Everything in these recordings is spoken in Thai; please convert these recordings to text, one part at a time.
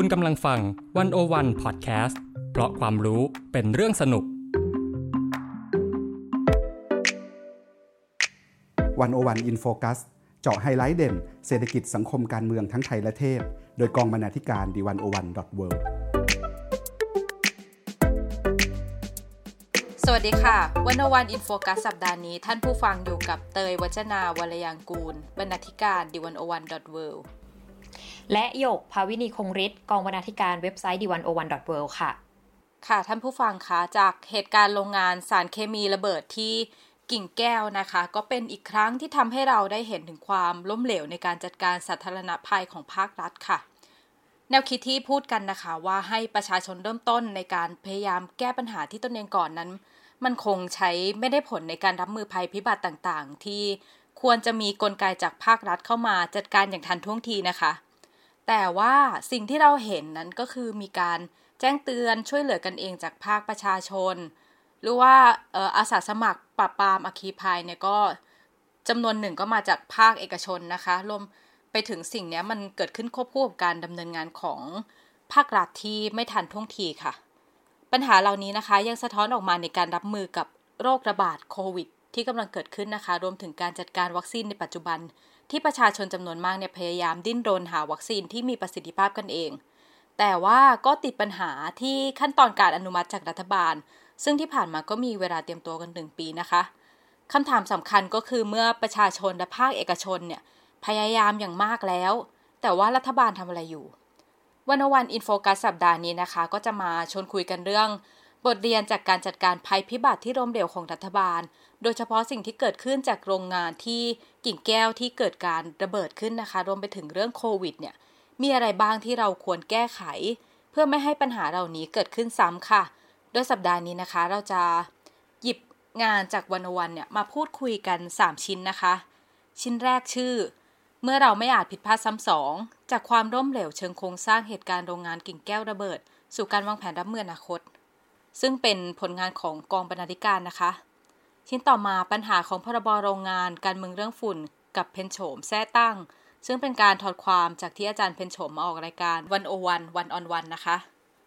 คุณกำลังฟัง One O One Podcast เพราะความรู้เป็นเรื่องสนุก One O One In Focus เจาะไฮไลท์เด่น เศรษฐกิจสังคมการเมืองทั้งไทยและเทศ โดยกองบรรณาธิการ The One O One dot Worldสวัสดีค่ะ One O One In Focus สัปดาห์นี้ ท่านผู้ฟังอยู่กับเตยวัจนาวรยังกูล บรรณาธิการ The One O One dot World และหยกภาวินีคงฤทธิ์กองบรรณาธิการเว็บไซต์ดิวันโอวันดอทเค่ะ ค่ะท่านผู้ฟังคะจากเหตุการณ์โรงงานสารเคมีระเบิดที่กิ่งแก้วนะคะ ก็เป็นอีกครั้งที่ทำให้เราได้เห็นถึงความล้มเหลวในการจัดการสาธารณภัยของภาครัฐค่ะ แนวคิดที่พูดกันนะคะว่าให้ประชาชนเริ่มต้นในการพยายามแก้ปัญหาที่ตนเองก่อนนั้น มันคงใช้ไม่ได้ผลในการรับมือภัยพิบัติต่างๆ ที่ควรจะมีกลไกจากภาครัฐเข้ามาจัดการอย่างทันท่วงทีนะคะ แต่ว่าสิ่งที่เราเห็นนั้นก็คือมีการแจ้งเตือนช่วยเหลือกันเองจากภาคประชาชน หรือว่าอาสาสมัครปราบปรามอคีภัยเนี่ยก็จำนวนหนึ่งก็มาจากภาคเอกชนนะคะ รวมไปถึงสิ่งนี้มันเกิดขึ้นควบคู่กับการดำเนินงานของภาครัฐที่ไม่ทันท่วงทีค่ะ ปัญหาเหล่านี้นะคะยังสะท้อนออกมาในการรับมือกับโรคระบาดโควิด ที่กำลังเกิดขึ้นนะคะ รวมถึงการจัดการวัคซีนในปัจจุบัน ที่ประชาชนจำนวนมากเนี่ยพยายามดิ้นรนหาวัคซีนที่มีประสิทธิภาพกันเอง แต่ว่าก็ติดปัญหาที่ขั้นตอนการอนุมัติจากรัฐบาล ซึ่งที่ผ่านมาก็มีเวลาเตรียมตัวกันหนึ่งปีนะคะคำถามสำคัญก็คือเมื่อประชาชนและภาคเอกชนเนี่ยพยายามอย่างมากแล้ว แต่ว่ารัฐบาลทำอะไรอยู่ วันวันอินโฟกัสสัปดาห์นี้นะคะ ก็จะมาชวนคุยกันเรื่อง บทเรียนจากการจัดการภัยพิบัติที่ร่มเหลวของรัฐบาล โดยเฉพาะสิ่งที่เกิดขึ้นจากโรงงานที่กิ่งแก้วที่เกิดการระเบิดขึ้นนะคะ รวมไปถึงเรื่องโควิดเนี่ย มีอะไรบ้างที่เราควรแก้ไข เพื่อไม่ให้ปัญหาเหล่านี้เกิดขึ้นซ้ำค่ะ โดยสัปดาห์นี้นะคะ เราจะหยิบงานจากวันวันเนี่ยมาพูดคุยกัน 3 ชิ้นนะคะ ชิ้นแรกชื่อ เมื่อเราไม่อาจผิดพลาดซ้ำสองจากความร่มเหลวเชิงโครงสร้างเหตุการณ์โรงงานกิ่งแก้วระเบิด สู่การวางแผนรับมืออนาคต ซึ่งเป็นผลงานของกองบรรณาธิการนะคะ ชิ้นต่อมาปัญหาของพรบโรงงานการเมืองเรื่องฝุ่น กับเพ็ญโฉมแซ่ตั้ง ซึ่งเป็นการถอดความจากที่อาจารย์เพ็ญโฉมมาออกรายการ One O One One-on-One นะคะ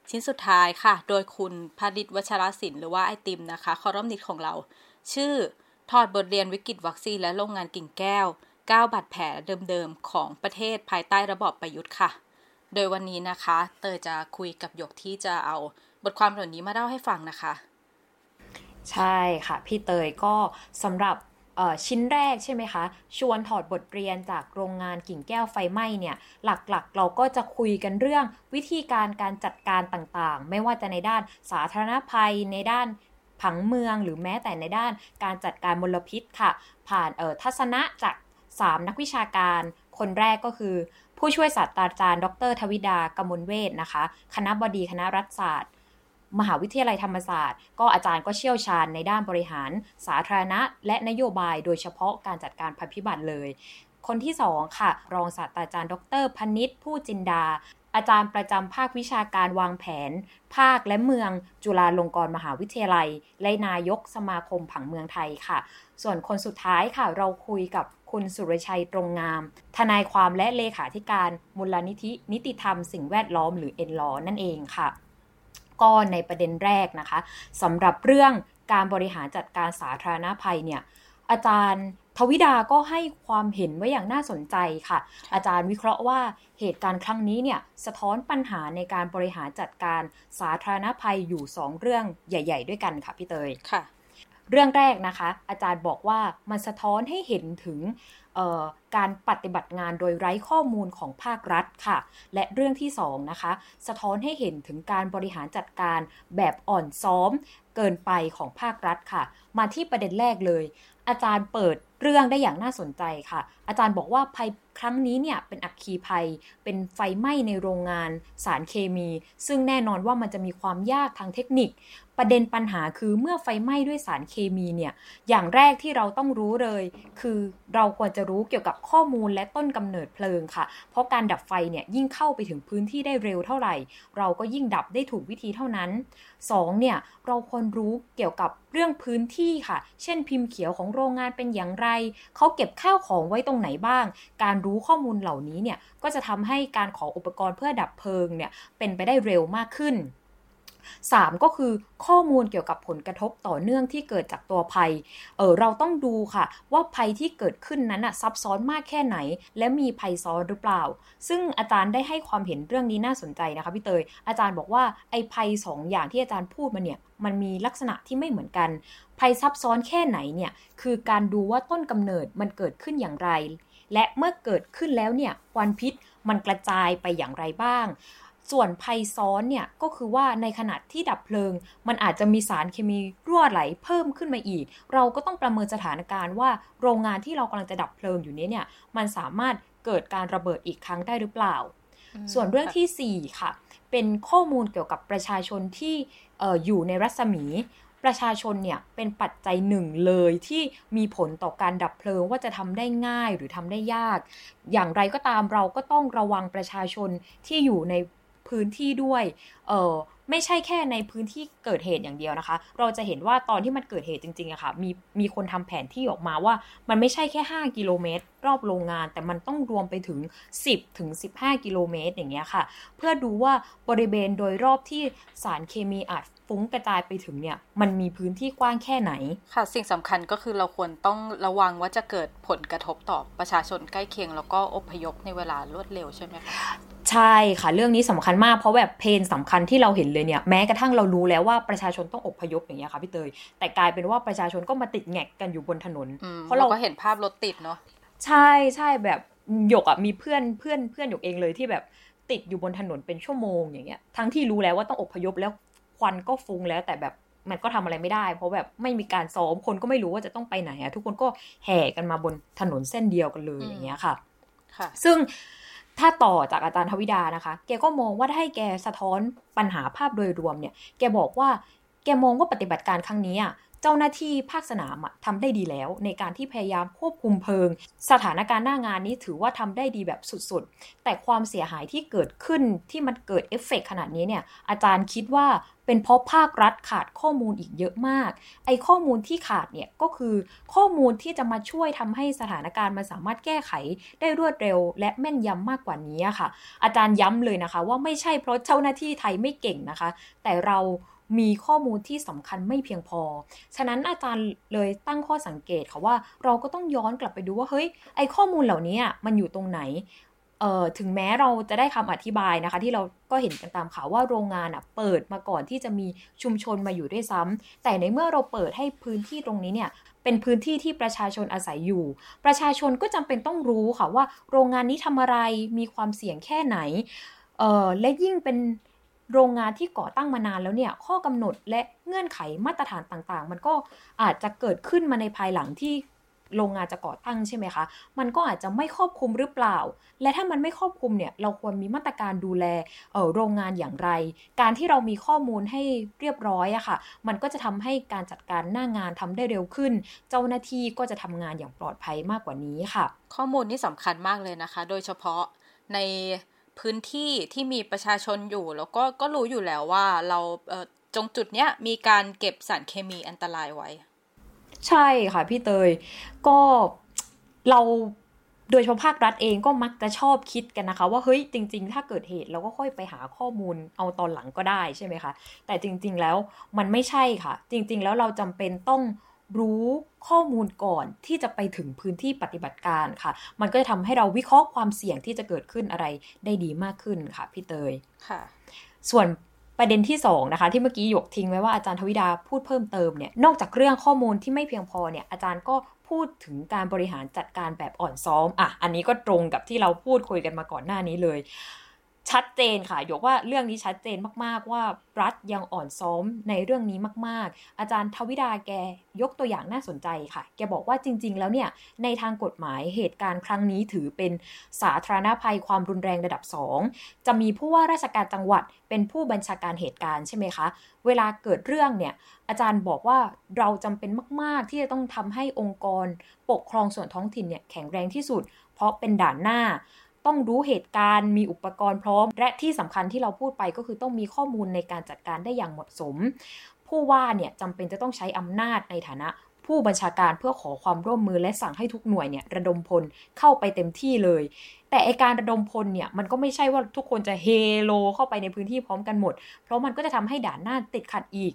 ชิ้นสุดท้ายค่ะ โดยคุณพริษฐ์ วัชรสินธุหรือว่าไอติมนะคะ columnist ของเรา ชื่อถอดบทเรียนวิกฤตวัคซีนและโรงงานกิ่งแก้ว9บาดแผลเดิมๆของประเทศภายใต้ระบอบประยุทธ์ค่ะ โดยวันนี้นะคะ เตยจะคุยกับหยกที่จะเอาบทความเหล่านี้มาเล่าให้ฟังนะคะ ใช่ค่ะ พี่เตยก็สำหรับชิ้นแรกใช่ไหมคะ ชวนถอดบทเรียนจากโรงงานกิ่งแก้วไฟไหม้เนี่ย หลักๆ เราก็จะคุยกันเรื่องวิธีการการจัดการต่างๆ ไม่ว่าจะในด้านสาธารณภัยในด้านผังเมืองหรือแม้แต่ในด้านการจัดการมลพิษค่ะ ผ่านเอ่อทัศนะจาก 3 นักวิชาการ คนแรกก็คือ ผู้ช่วยศาสตราจารย์ ดร ทวิดากมลเวทนะคะ คณะบดีคณะรัฐศาสตร์ มหาวิทยาลัยธรรมศาสตร์ ก็อาจารย์ก็เชี่ยวชาญในด้านบริหาร สาธารณะ และนโยบายโดยเฉพาะการจัดการภัยพิบัติเลย คนที่สองค่ะ รองศาสตราจารย์ ดรพนิษฐ์ผู้จินดา อาจารย์ประจำภาควิชาการวางแผน ภาคและเมือง จุฬาลงกรณ์มหาวิทยาลัย และนายกสมาคมผังเมืองไทยค่ะ ส่วนคนสุดท้ายค่ะ เราคุยกับคุณสุรชัยตรงงาม ทนายความและเลขาธิการมูลนิธินิติธรรมสิ่งแวดล้อมหรือเอ็นลอนั่นเองค่ะ ก็ในประเด็นแรกนะคะสำหรับเรื่องการบริหารจัดการสาธารณภัยเนี่ยอาจารย์ทวิดาก็ให้ความเห็นไว้อย่างน่าสนใจค่ะ อาจารย์วิเคราะห์ว่าเหตุการณ์ครั้งนี้เนี่ยสะท้อนปัญหาในการบริหารจัดการสาธารณภัยอยู่ 2 เรื่องใหญ่ ๆ ด้วยกันค่ะพี่เตยค่ะ เรื่องแรกนะคะ อาจารย์บอกว่ามันสะท้อนให้เห็นถึง การปฏิบัติงานโดยไร้ข้อมูลของภาครัฐค่ะ และเรื่องที่ 2 นะคะ สะท้อนให้เห็นถึงการบริหารจัดการแบบอ่อนซ้อม เกินไปของภาครัฐค่ะ มาที่ประเด็นแรกเลย อาจารย์เปิดเรื่องได้อย่างน่าสนใจค่ะ อาจารย์บอกว่าภัยครั้งนี้เนี่ยเป็นอักคีภัย เป็นไฟไหม้ในโรงงานสารเคมี ซึ่งแน่นอนว่ามันจะมีความยากทางเทคนิค ประเด็นปัญหาคือเมื่อไฟไหม้ด้วยสารเคมีเนี่ยอย่างแรกที่เราต้องรู้เลย คือเราควรจะรู้เกี่ยวกับข้อมูลและต้นกำเนิดเพลิงค่ะ เพราะการดับไฟเนี่ยยิ่งเข้าไปถึงพื้นที่ได้เร็วเท่าไหร่ เราก็ยิ่งดับได้ถูกวิธีเท่านั้น 2 เนี่ยเราควรรู้เกี่ยวกับเรื่องพื้นที่ค่ะ เช่นพิมพ์เขียวของโรงงานเป็นอย่างไร เขาเก็บข้าวของไว้ตรงไหนบ้าง การรู้ข้อมูลเหล่านี้เนี่ยก็จะทำให้การขออุปกรณ์เพื่อดับเพลิงเนี่ยเป็นไปได้เร็วมากขึ้น 3 ก็คือข้อมูลเกี่ยวกับผลกระทบต่อเนื่องที่เกิดจากตัวภัยเออเราต้องดูค่ะ ว่าภัยที่เกิดขึ้นนั้นอะซับซ้อนมากแค่ไหน และมีภัยซ้อนหรือเปล่า ซึ่งอาจารย์ได้ให้ความเห็นเรื่องนี้น่าสนใจนะคะพี่เตย อาจารย์บอกว่าไอ้ภัยสองอย่างที่อาจารย์พูดมาเนี่ยมันมีลักษณะที่ไม่เหมือนกัน ภัยซับซ้อนแค่ไหนเนี่ยคือการดูว่าต้นกำเนิดมันเกิดขึ้นอย่างไร และเมื่อเกิดขึ้นแล้วเนี่ยควันพิษมันกระจายไปอย่างไรบ้าง ส่วนภัยซ้อนเนี่ยก็คือว่าในขณะที่ดับเพลิง มันอาจจะมีสารเคมีรั่วไหลเพิ่มขึ้นมาอีก เราก็ต้องประเมินสถานการณ์ว่าโรงงานที่เรากำลังจะดับเพลิงอยู่นี้เนี่ยมันสามารถเกิดการระเบิดอีกครั้งได้หรือเปล่า ส่วนเรื่องที่ 4 ค่ะ เป็นข้อมูลเกี่ยวกับประชาชนที่อออยู่ในรัศมี ประชาชนเนี่ยเป็นปัจจัยหนึ่งเลยที่มีผลต่อการดับเพลิงว่าจะทำได้ง่ายหรือทำได้ยาก อย่างไรก็ตามเราก็ต้องระวังประชาชนที่อยู่ใน พื้นที่ด้วยเออไม่ใช่แค่ในพื้นที่เกิดเหตุอย่างเดียวนะคะ เราจะเห็นว่าตอนที่มันเกิดเหตุจริงๆอะคะ่ะมีมีคนทำแผนที่ออกมาว่า มันไม่ใช่แค่ 5 กิโลเมตร รอบโรงงาน แต่มันต้องรวมไปถึง 10ถึง15 กิโลเมตรอย่างเงี้ยค่ะ เพื่อดูว่าบริเวณโดยรอบที่สารเคมีอาจฟุ้งกระจายไปถึงเนี่ยมันมีพื้นที่กว้างแค่ไหนค่ะ สิ่งสำคัญก็คือเราควรต้องระวังว่าจะเกิดผลกระทบต่อประชาชนใกล้เคียง แล้วก็อพยพในเวลารวดเร็วใช่ไหมคะ ใช่ค่ะ เรื่องนี้สำคัญมากเพราะแบบเพนสำคัญที่เราเห็นเลยเนี่ยแม้กระทั่งเรารู้แล้วว่าประชาชนต้องอพยพอย่างเงี้ยค่ะพี่เตย แต่กลายเป็นว่าประชาชนก็มาติดแงกกันอยู่บนถนน เพราะเราก็เห็นภาพรถติดเนาะใช่ใช่แบบหยกอะมีเพื่อนเพื่อนเพื่อนหยกเองเลยที่แบบติดอยู่บนถนนเป็นชั่วโมงอย่างเงี้ยทั้งที่รู้แล้วว่าต้องอพยพแล้วควันก็ฟุ้งแล้วแต่แบบมันก็ทำอะไรไม่ได้ เพราะแบบไม่มีการซ้อมคนก็ไม่รู้ว่าจะต้องไปไหนอะทุกคนก็แห่กันมาบนถนนเส้นเดียวกันเลยอย่างเงี้ยค่ะ ค่ะ ซึ่ง ถ้าต่อจากอาจารย์ทวิดานะคะ แกก็มองว่าถ้าให้แกสะท้อนปัญหาภาพโดยรวมเนี่ย แกบอกว่า แกมองว่าปฏิบัติการครั้งนี้อะ เจ้าหน้าที่ภาคสนามทำได้ดีแล้ว ในการที่พยายามควบคุมเพลิง สถานการณ์หน้างานนี้ถือว่าทำได้ดีแบบสุดๆ แต่ความเสียหายที่เกิดขึ้นที่มันเกิดเอฟเฟกขนาดนี้เนี่ยอาจารย์คิดว่าเป็นเพราะภาครัฐขาดข้อมูลอีกเยอะมาก ไอ้ข้อมูลที่ขาดเนี่ยก็คือข้อมูลที่จะมาช่วยทำให้สถานการณ์มันสามารถแก้ไขได้รวดเร็ว และแม่นยำมากกว่านี้ค่ะ อาจารย์ย้ำเลยนะคะ ว่าไม่ใช่เพราะเจ้าหน้าที่ไทยไม่เก่งนะคะ แต่เรา มีข้อมูลที่สำคัญไม่เพียงพอ ฉะนั้นอาจารย์เลยตั้งข้อสังเกตค่ะว่าเราก็ต้องย้อนกลับไปดูว่าเฮ้ยไอข้อมูลเหล่านี้มันอยู่ตรงไหนเอ่อถึงแม้เราจะได้คำอธิบายนะคะ ที่เราก็เห็นกันตามข่าวว่าโรงงานอะเปิดมาก่อนที่จะมีชุมชนมาอยู่ด้วยซ้ำแต่ในเมื่อเราเปิดให้พื้นที่ตรงนี้เนี่ยเป็นพื้นที่ที่ประชาชนอาศัยอยู่ ประชาชนก็จำเป็นต้องรู้ค่ะว่า โรงงานนี้ทำอะไรมีความเสี่ยงแค่ไหนเอ่อและยิ่งเป็น โรงงานที่ก่อตั้งมานานแล้วเนี่ยข้อกำหนดและเงื่อนไขมาตรฐานต่างๆ มันก็อาจจะเกิดขึ้นมาในภายหลังที่โรงงานจะก่อตั้งใช่ไหมคะ มันก็อาจจะไม่ครอบคลุมหรือเปล่า และถ้ามันไม่ครอบคลุมเนี่ยเราควรมีมาตรการดูแลโรงงานอย่างไร การที่เรามีข้อมูลให้เรียบร้อยอะค่ะ มันก็จะทำให้การจัดการหน้างานทำได้เร็วขึ้น เจ้าหน้าที่ก็จะทำงานอย่างปลอดภัยมากกว่านี้ค่ะ ข้อมูลนี่สำคัญมากเลยนะคะ โดยเฉพาะใน พื้นที่ที่มีประชาชนอยู่ แล้วก็ก็รู้อยู่แล้วว่าเราจงจุดเนี้ยมีการเก็บสารเคมีอันตรายไว้ ใช่ค่ะพี่เตย ก็เราโดยเฉพาะภาครัฐเองก็มักจะชอบคิดกันนะคะ ว่าเฮ้ยจริง ๆ ถ้าเกิดเหตุเราก็ค่อยไปหาข้อมูลเอาตอนหลังก็ได้ใช่ไหมคะ แต่จริง ๆ แล้วมันไม่ใช่ค่ะ จริง ๆ แล้วเราจำเป็นต้อง รู้ข้อมูลก่อนที่จะไปถึงพื้นที่ปฏิบัติการค่ะ มันก็จะทำให้เราวิเคราะห์ความเสี่ยงที่จะเกิดขึ้นอะไรได้ดีมากขึ้นค่ะพี่เตยค่ะ ส่วนประเด็นที่2นะคะที่เมื่อกี้หยกทิ้งไว้ว่าอาจารย์ทวิดาพูดเพิ่มเติมเนี่ยนอกจากเรื่องข้อมูลที่ไม่เพียงพอเนี่ยอาจารย์ก็พูดถึงการบริหารจัดการแบบอ่อนซ้อมอะอันนี้ก็ตรงกับที่เราพูดคุยกันมาก่อนหน้านี้เลย ชัดเจนค่ะ ยกว่าเรื่องนี้ชัดเจนมากๆว่ารัฐยังอ่อนซ้อมในเรื่องนี้มาก ๆ อาจารย์ทวิดาแกยกตัวอย่างน่าสนใจค่ะ แกบอกว่าจริง ๆ แล้วเนี่ยในทางกฎหมายเหตุการณ์ครั้งนี้ถือเป็นสาธารณภัยความรุนแรงระดับ 2 จะมีผู้ว่าราชการจังหวัดเป็นผู้บัญชาการเหตุการณ์ใช่ไหมคะ เวลาเกิดเรื่องเนี่ยอาจารย์บอกว่าเราจำเป็นมาก ๆ ที่จะต้องทำให้องค์กรปกครองส่วนท้องถิ่นเนี่ยแข็งแรงที่สุด เพราะเป็นด่านหน้า ต้องรู้เหตุการณ์ มีอุปกรณ์พร้อม และที่สำคัญที่เราพูดไปก็คือต้องมีข้อมูลในการจัดการได้อย่างเหมาะสม ผู้ว่าเนี่ยจำเป็นจะต้องใช้อำนาจในฐานะผู้บัญชาการเพื่อขอความร่วมมือและสั่งให้ทุกหน่วยเนี่ยระดมพลเข้าไปเต็มที่เลย แต่ไอการระดมพลเนี่ยมันก็ไม่ใช่ว่าทุกคนจะเฮโลเข้าไปในพื้นที่พร้อมกันหมด เพราะมันก็จะทำให้ด่านหน้าติดขัดอีก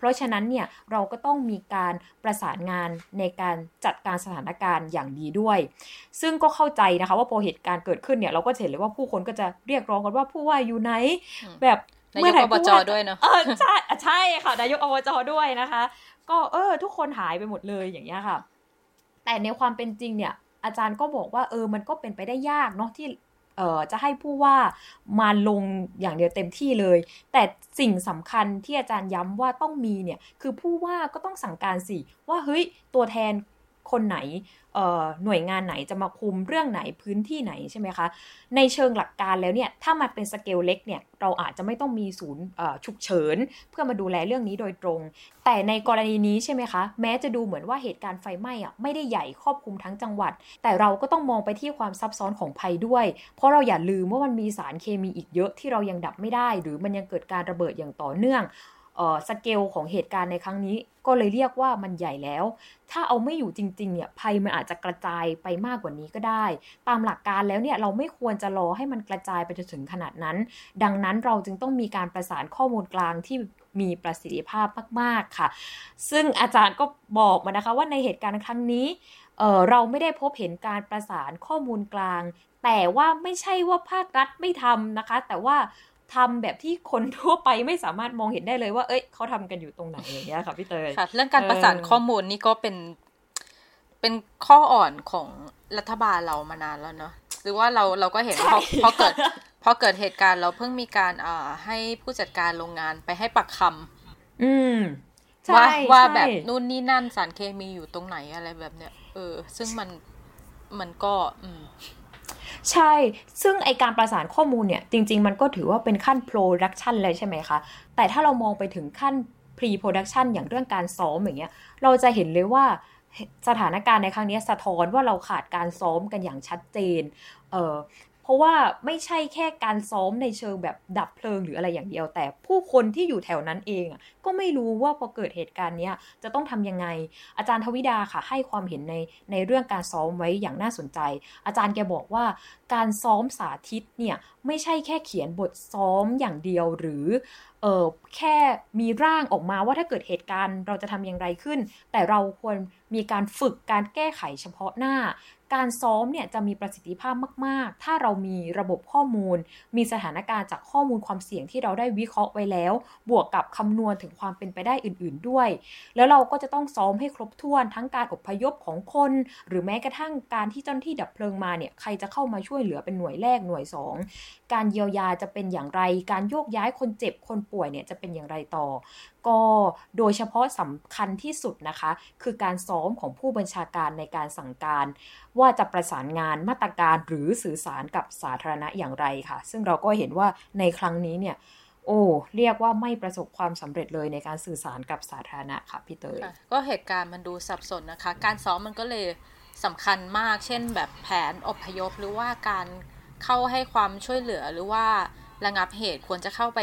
เพราะฉะนั้นเนี่ยเราก็ต้องมีการประสานงานในการจัดการสถานการณ์อย่างดีด้วย ซึ่งก็เข้าใจนะคะว่าพอเหตุการณ์เกิดขึ้นเนี่ยเราก็เห็นเลยว่าผู้คนก็จะเรียกร้องกันว่าผู้ว่าอยู่ไหนแบบนายกอบจด้วยเนาะเออใช่ใช่ค่ะนายกอบจด้วยนะคะ ก็เออ ทุกคนหายไปหมดเลยอย่างเงี้ยค่ะ แต่ในความเป็นจริงเนี่ยอาจารย์ก็บอกว่าเออมันก็เป็นไปได้ยากเนาะที่ เอ่อจะให้ผู้ว่ามาลงอย่างเดียวเต็มที่เลย แต่สิ่งสำคัญที่อาจารย์ย้ำว่าต้องมีเนี่ยคือผู้ว่าก็ต้องสั่งการสิว่าเฮ้ยตัวแทน คนไหนหน่วยงานไหนจะมาคุมเรื่องไหนพื้นที่ไหนใช่ไหมคะ ในเชิงหลักการแล้วเนี่ยถ้ามันเป็นสเกลเล็กเนี่ยเราอาจจะไม่ต้องมีศูนย์ฉุกเฉิน เพื่อมาดูแลเรื่องนี้โดยตรง แต่ในกรณีนี้ใช่ไหมคะ แม้จะดูเหมือนว่าเหตุการณ์ไฟไหม้อะไม่ได้ใหญ่ครอบคลุมทั้งจังหวัด แต่เราก็ต้องมองไปที่ความซับซ้อนของภัยด้วย เพราะเราอย่าลืมว่ามันมีสารเคมีอีกเยอะที่เรายังดับไม่ได้ หรือมันยังเกิดการระเบิดอย่างต่อเนื่อง สเกลของเหตุการณ์ในครั้งนี้ ก็เลยเรียกว่ามันใหญ่แล้ว ถ้าเอาไม่อยู่จริงๆเนี่ยภัยมันอาจจะกระจายไปมากกว่านี้ก็ได้ ตามหลักการแล้วเนี่ยเราไม่ควรจะรอให้มันกระจายไปจนถึงขนาดนั้น ดังนั้นเราจึงต้องมีการประสานข้อมูลกลางที่มีประสิทธิภาพมาก ๆ ค่ะ ซึ่งอาจารย์ก็บอกมานะคะว่าในเหตุการณ์ครั้งนี้เเราไม่ได้พบเห็นการประสานข้อมูลกลาง แต่ว่าไม่ใช่ว่าภาครัฐไม่ทำนะคะ แต่ว่า ทำแบบที่คนทั่วไปไม่สามารถมองเห็นได้เลยว่า เอ้ยเขาทำกันอยู่ตรงไหนอย่างเงี้ยค่ะพี่เตยค่ะ เรื่องการประสานข้อมูลนี่ก็เป็น เป็นข้ออ่อนของรัฐบาลเรามานานแล้วเนาะหรือว่าเราเราก็เห็นพอพอเกิดพอเกิดเหตุการณ์เราเพิ่งมีการอ่าให้ผู้จัดการโรงงานไปให้ปักคำอืมว่าว่าแบบนู่นนี่นั่นสารเคมีอยู่ตรงไหนอะไรแบบเนี้ยเออ ซึ่งมันมันก็ อืม ใช่ ซึ่งไอการประสานข้อมูลเนี่ยจริง ๆ มันก็ถือว่าเป็นขั้น production เลยใช่ไหมคะ แต่ถ้าเรามองไปถึงขั้น pre-production อย่างเรื่องการซ้อมอย่างเงี้ยเราจะเห็นเลยว่าสถานการณ์ในครั้งนี้สะท้อนว่าเราขาดการซ้อมกันอย่างชัดเจนเออ ราะว่าไม่ใช่แค่การซ้อมในเชิงแบบดับเพลิงหรืออะไรอย่างเดียว แต่ผู้คนที่อยู่แถวนั้นเองก็ไม่รู้ว่าพอเกิดเหตุการณ์นี้จะต้องทำยังไง อาจารย์ทวิดาค่ะให้ความเห็นในในเรื่องการซ้อมไว้อย่างน่าสนใจ อาจารย์แกบอกว่าการซ้อมสาธิตเนี่ยไม่ใช่แค่เขียนบทซ้อมอย่างเดียวหรือเออแค่มีร่างออกมาว่าถ้าเกิดเหตุการณ์เราจะทำอย่างไรขึ้น แต่เราควรมีการฝึกการแก้ไขเฉพาะหน้า การซ้อมเนี่ยจะมีประสิทธิภาพมาก ๆ ถ้าเรามีระบบข้อมูล มีสถานการณ์จากข้อมูลความเสี่ยงที่เราได้วิเคราะห์ไว้แล้ว บวกกับคำนวณถึงความเป็นไปได้อื่น ๆ ด้วย แล้วเราก็จะต้องซ้อมให้ครบถ้วนทั้งการอพยพของคน หรือแม้กระทั่งการที่เจ้าหน้าที่ดับเพลิงมาเนี่ยใครจะเข้ามาช่วยเหลือเป็นหน่วยแรกหน่วย 2 การเยียวยาจะเป็นอย่างไร การโยกย้ายคนเจ็บคนป่วยเนี่ยจะเป็นอย่างไรต่อก็โดยเฉพาะสำคัญที่สุดนะคะ คือการซ้อมของผู้บัญชาการในการสั่งการ ว่าจะประสานงานมาตรการหรือสื่อสารกับสาธารณะอย่างไรค่ะ ซึ่งเราก็เห็นว่าในครั้งนี้เนี่ยโอ้ เรียกว่าไม่ประสบความสำเร็จเลยในการสื่อสารกับสาธารณะค่ะพี่เตยก็เหตุการณ์มันดูสับสนนะคะ การซ้อมมันก็เลยสำคัญมาก เช่น แบบแผนอพยพหรือว่าการเข้าให้ความช่วยเหลือหรือว่าระงับเหตุควรจะเข้าไป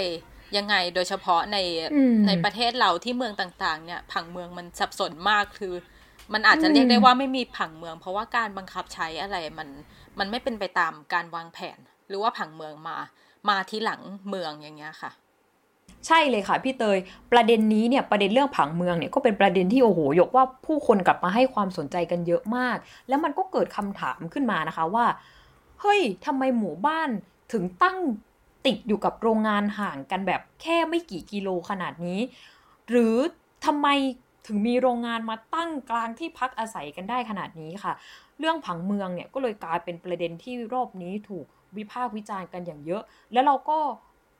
ยังไงโดยเฉพาะในในประเทศเราที่เมืองต่างๆ เนี่ยผังเมืองมันสับสนมากคือ มันอาจจะเรียกได้ว่าไม่มีผังเมือง เพราะว่าการบังคับใช้อะไรมันมันไม่เป็นไปตามการวางแผน หรือว่าผังเมืองมา มาที่หลังเมืองอย่างเงี้ยค่ะใช่เลยค่ะพี่เตยประเด็นนี้เนี่ยประเด็นเรื่องผังเมืองเนี่ยก็เป็นประเด็นที่โอ้โหยกว่าผู้คนกลับมาให้ความสนใจกันเยอะมาก แล้วมันก็เกิดคำถามขึ้นมานะคะว่า เฮ้ยทำไมหมู่บ้านถึงตั้ง ติดอยู่กับโรงงานห่างกันแบบแค่ไม่กี่กิโลขนาดนี้ หรือทำไมถึงมีโรงงานมาตั้งกลางที่พักอาศัยกันได้ขนาดนี้ค่ะ เรื่องผังเมืองเนี่ยก็เลยกลายเป็นประเด็นที่รอบนี้ถูกวิพากษ์วิจารณ์กันอย่างเยอะ แล้วเราก็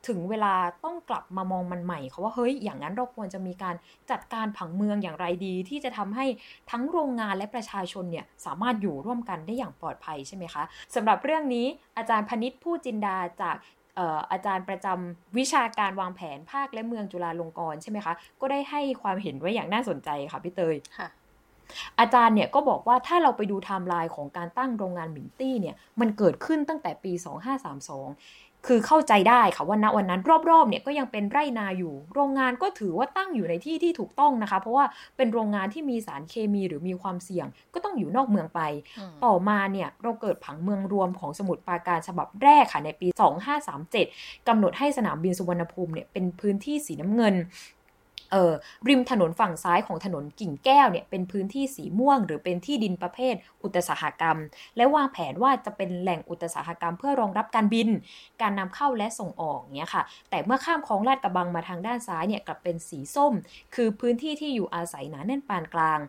ถึงเวลาต้องกลับมามองมันใหม่เขาว่าเฮ้ยอย่างนั้นเราควรจะมีการจัดการผังเมืองอย่างไรดี ที่จะทำให้ทั้งโรงงานและประชาชนเนี่ยสามารถอยู่ร่วมกันได้อย่างปลอดภัยใช่ไหมคะสำหรับเรื่องนี้อาจารย์พนิษฐ์ผู้จินดาจาก อาจารย์ประจำวิชาการวางแผนภาคและเมืองจุฬาลงกรณ์ใช่ไหมคะ ก็ได้ให้ความเห็นไว้อย่างน่าสนใจค่ะพี่เตยค่ะอาจารย์เนี่ยก็บอกว่าถ้าเราไปดูไทม์ไลน์ของการตั้งโรงงานหมิงตี้เนี่ยมันเกิดขึ้นตั้งแต่ปี 2532 คือเข้าใจได้ค่ะว่าณวันนั้นรอบๆเนี่ยก็ยังเป็นไร่นาอยู่ โรงงานก็ถือว่าตั้งอยู่ในที่ที่ถูกต้องนะคะ เพราะว่าเป็นโรงงานที่มีสารเคมีหรือมีความเสี่ยง ก็ต้องอยู่นอกเมืองไป ต่อมาเนี่ยเราเกิดผังเมืองรวมของสมุทรปราการฉบับแรกค่ะในปี 2537กำหนดให้สนามบินสุวรรณภูมิเนี่ยเป็นพื้นที่สีน้ำเงินเออ ริมถนนฝั่งซ้ายของถนนกิ่งแก้วเนี่ยเป็นพื้นที่สีม่วง หรือเป็นที่ดินประเภท อุตสาหกรรม และวางแผนว่าจะเป็นแหล่งอุตสาหกรรม เพื่อรองรับการบิน การนำเข้าและส่งออกเนี่ยค่ะ แต่เมื่อข้ามคลองลาดกระบังมาทางด้านซ้ายเนี่ยกลับเป็นสีส้ม คือพื้นที่ที่อยู่อาศัยหนาแน่นปานกลาง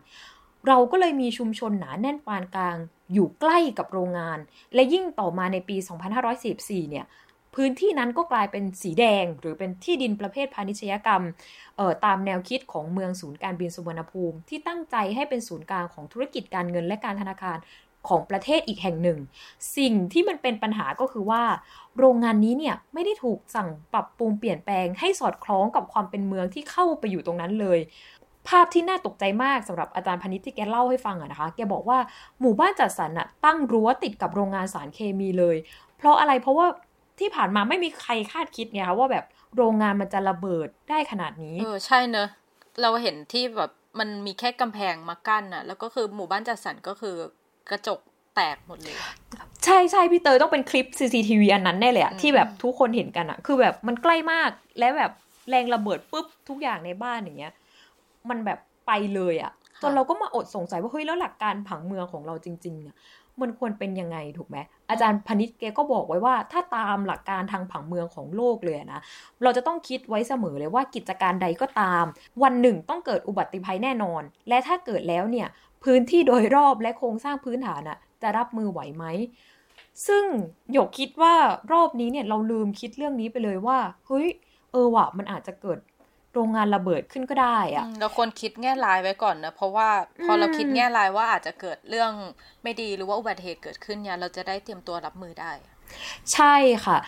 เราก็เลยมีชุมชนหนาแน่นปานกลางอยู่ใกล้กับโรงงาน และยิ่งต่อมาในปี 2544 เนี่ย พื้นที่นั้นก็กลายเป็นสีแดง หรือเป็นที่ดินประเภทพาณิชยกรรมตามแนวคิดของเมืองศูนย์การบินสุวรรณภูมิ ที่ตั้งใจให้เป็นศูนย์กลางของธุรกิจการเงินและการธนาคารของประเทศอีกแห่งหนึ่ง สิ่งที่มันเป็นปัญหาก็คือว่า โรงงานนี้เนี่ยไม่ได้ถูกสั่งปรับปรุงเปลี่ยนแปลงให้สอดคล้องกับความเป็นเมืองที่เข้าไปอยู่ตรงนั้นเลย ภาพที่น่าตกใจมากสำหรับอาจารย์พนิษที่แกเล่าให้ฟังอะนะคะ แกบอกว่าหมู่บ้านจัดสรรอะตั้งรั้วติดกับโรงงานสารเคมีเลย เพราะอะไรเพราะว่า ที่ผ่านมาไม่มีใครคาดคิดไงคะว่าแบบโรงงานมันจะระเบิดได้ขนาดนี้ เออใช่เนอะเราเห็นที่แบบมันมีแค่กำแพงมากั้นอะแล้วก็คือหมู่บ้านจัดสรรก็คือกระจกแตกหมดเลย ใช่ใช่พี่เตยต้องเป็นคลิป CCTV อันนั้นแน่เลยอะที่แบบทุกคนเห็นกันอะคือแบบมันใกล้มากและแบบแรงระเบิดปุ๊บทุกอย่างในบ้านอย่างเงี้ย มันแบบไปเลยอะจนเราก็มาอดสงสัยว่าเฮ้ยแล้วหลักการผังเมืองของเราจริงๆเนี่ย มันควรเป็นยังไงถูกไหมอาจารย์พนิษฐ์แกก็บอกไว้ว่า ถ้าตามหลักการทางผังเมืองของโลกเลยนะเราจะต้องคิดไว้เสมอเลยว่ากิจการใดก็ตาม วันหนึ่งต้องเกิดอุบัติภัยแน่นอน และถ้าเกิดแล้วเนี่ยพื้นที่โดยรอบและโครงสร้างพื้นฐานอะจะรับมือไหวไหมซึ่งหยกคิดว่ารอบนี้เนี่ยเราลืมคิดเรื่องนี้ไปเลยว่าเฮ้ยเออว่ะมันอาจจะเกิด โรงงานระเบิดขึ้นก็ได้อะเราควรคิดแง่ร้ายไว้ก่อนนะเพราะว่าพอเราคิดแง่ร้ายว่าอาจจะเกิดเรื่องไม่ดีหรือว่าอุบัติเหตุเกิดขึ้นเนี่ยเราจะได้เตรียมตัวรับมือได้ ใช่ค่ะ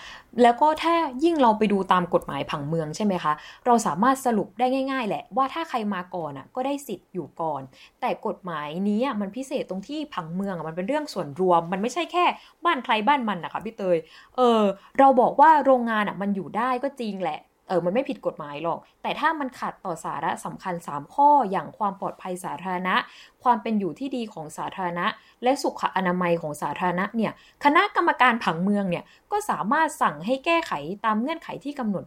แล้วก็ถ้ายิ่งเราไปดูตามกฎหมายผังเมืองใช่ไหมคะ เราสามารถสรุปได้ง่าย ๆ แหละว่าถ้าใครมาก่อนอะก็ได้สิทธิ์อยู่ก่อน แต่กฎหมายนี้มันพิเศษตรงที่ผังเมืองมันเป็นเรื่องส่วนรวม มันไม่ใช่แค่บ้านใครบ้านมันนะคะพี่เตย เออ เราบอกว่าโรงงานอะมันอยู่ได้ก็จริงแหละ เออมันไม่ผิดกฎหมายหรอก แต่ถ้ามันขัดต่อสาระสำคัญ 3 ข้ออย่างความปลอดภัยสาธารณะ ความเป็นอยู่ที่ดีของสาธารณะ และสุขอนามัยของสาธารณะเนี่ยคณะกรรมการผังเมืองเนี่ยก็สามารถสั่งให้แก้ไขตามเงื่อนไขที่กำหนด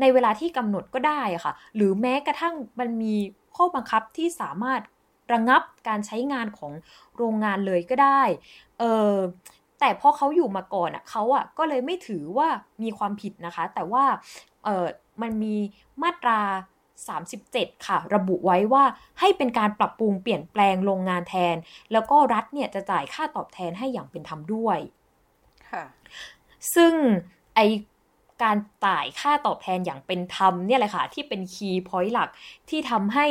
ในเวลาที่กำหนดก็ได้ค่ะ หรือแม้กระทั่งมันมีข้อบังคับที่สามารถระงับการใช้งานของโรงงานเลยก็ได้ เออแต่พอเขาอยู่มาก่อนอะเขาอะก็เลยไม่ถือว่ามีความผิดนะคะ แต่ว่า เออมันมีมาตรา 37 ค่ะ ระบุไว้ว่าให้เป็นการปรับปรุงเปลี่ยนแปลงโรงงานแทน แล้วก็รัฐเนี่ยจะจ่ายค่าตอบแทนให้อย่างเป็นธรรมด้วยค่ะซึ่งไอการจ่ายค่าตอบแทนอย่างเป็นธรรมเนี่ยแหละค่ะที่เป็นคีย์พอยต์หลักที่ทำให้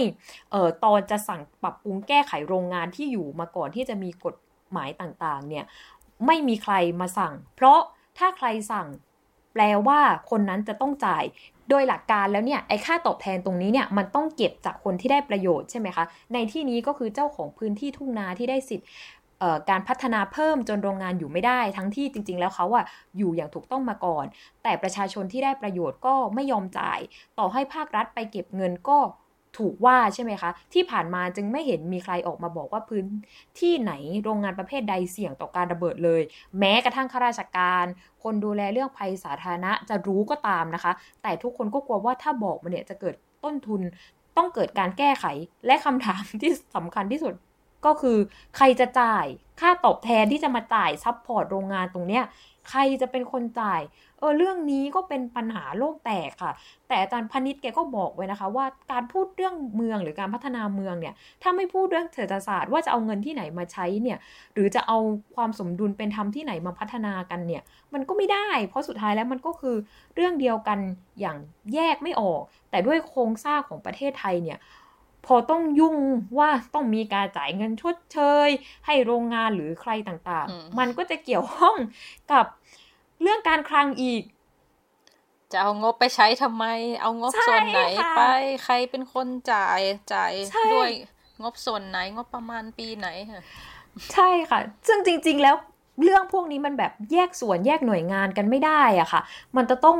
เอ่อตอนจะสั่งปรับปรุงแก้ไขโรงงานที่อยู่มาก่อนที่จะมีกฎหมายต่างๆเนี่ยไม่มีใครมาสั่ง เพราะถ้าใครสั่ง แปลว่าคนนั้นจะต้องจ่ายโดยหลักการแล้วเนี่ยไอ้ค่าตอบแทนตรงนี้เนี่ยมันต้องเก็บจากคนที่ได้ประโยชน์ใช่ไหมคะ ในที่นี้ก็คือเจ้าของพื้นที่ทุ่งนาที่ได้สิทธิ์การพัฒนาเพิ่มจนโรงงานอยู่ไม่ได้ ทั้งที่จริง ๆ แล้วเขาอะอยู่อย่างถูกต้องมาก่อน แต่ประชาชนที่ได้ประโยชน์ก็ไม่ยอมจ่าย ต่อให้ภาครัฐไปเก็บเงินก็ ถูกว่าใช่ไหมคะ ที่ผ่านมาจึงไม่เห็นมีใครออกมาบอกว่าพื้นที่ไหนโรงงานประเภทใดเสี่ยงต่อการระเบิดเลย แม้กระทั่งข้าราชการ คนดูแลเรื่องภัยสาธารณะจะรู้ก็ตามนะคะ แต่ทุกคนก็กลัวว่าถ้าบอกมันเนี่ยจะเกิดต้นทุนต้องเกิดการแก้ไขและคำถามที่สำคัญที่สุดก็คือใครจะจ่ายค่าตอบแทนที่จะมาจ่าย support โรงงานตรงเนี้ย ใครจะเป็นคนจ่าย เออเรื่องนี้ก็เป็นปัญหาโลกแตกค่ะ แต่อาจารย์พนิษฐ์แกก็บอกไว้นะคะ ว่าการพูดเรื่องเมืองหรือการพัฒนาเมืองเนี่ย ถ้าไม่พูดเรื่องเศรษฐศาสตร์ว่าจะเอาเงินที่ไหนมาใช้เนี่ย หรือจะเอาความสมดุลเป็นธรรมที่ไหนมาพัฒนากันเนี่ย มันก็ไม่ได้ เพราะสุดท้ายแล้วมันก็คือเรื่องเดียวกันอย่างแยกไม่ออก แต่ด้วยโครงสร้างของประเทศไทยเนี่ย พอต้องยุ่งว่าต้องมีการจ่ายเงินชดเชย ให้โรงงานหรือใครต่างๆ มันก็จะเกี่ยวข้องกับเรื่องการคลังอีก จะเอางบไปใช้ทำไม เอางบส่วนไหนไป ใครเป็นคนจ่ายจ่ายด้วยงบส่วนไหนงบประมาณปีไหน ใช่ค่ะ ซึ่งจริง ๆ แล้ว เรื่องพวกนี้มันแบบแยกส่วนแยกหน่วยงานกันไม่ได้อะค่ะ มันจะต้อง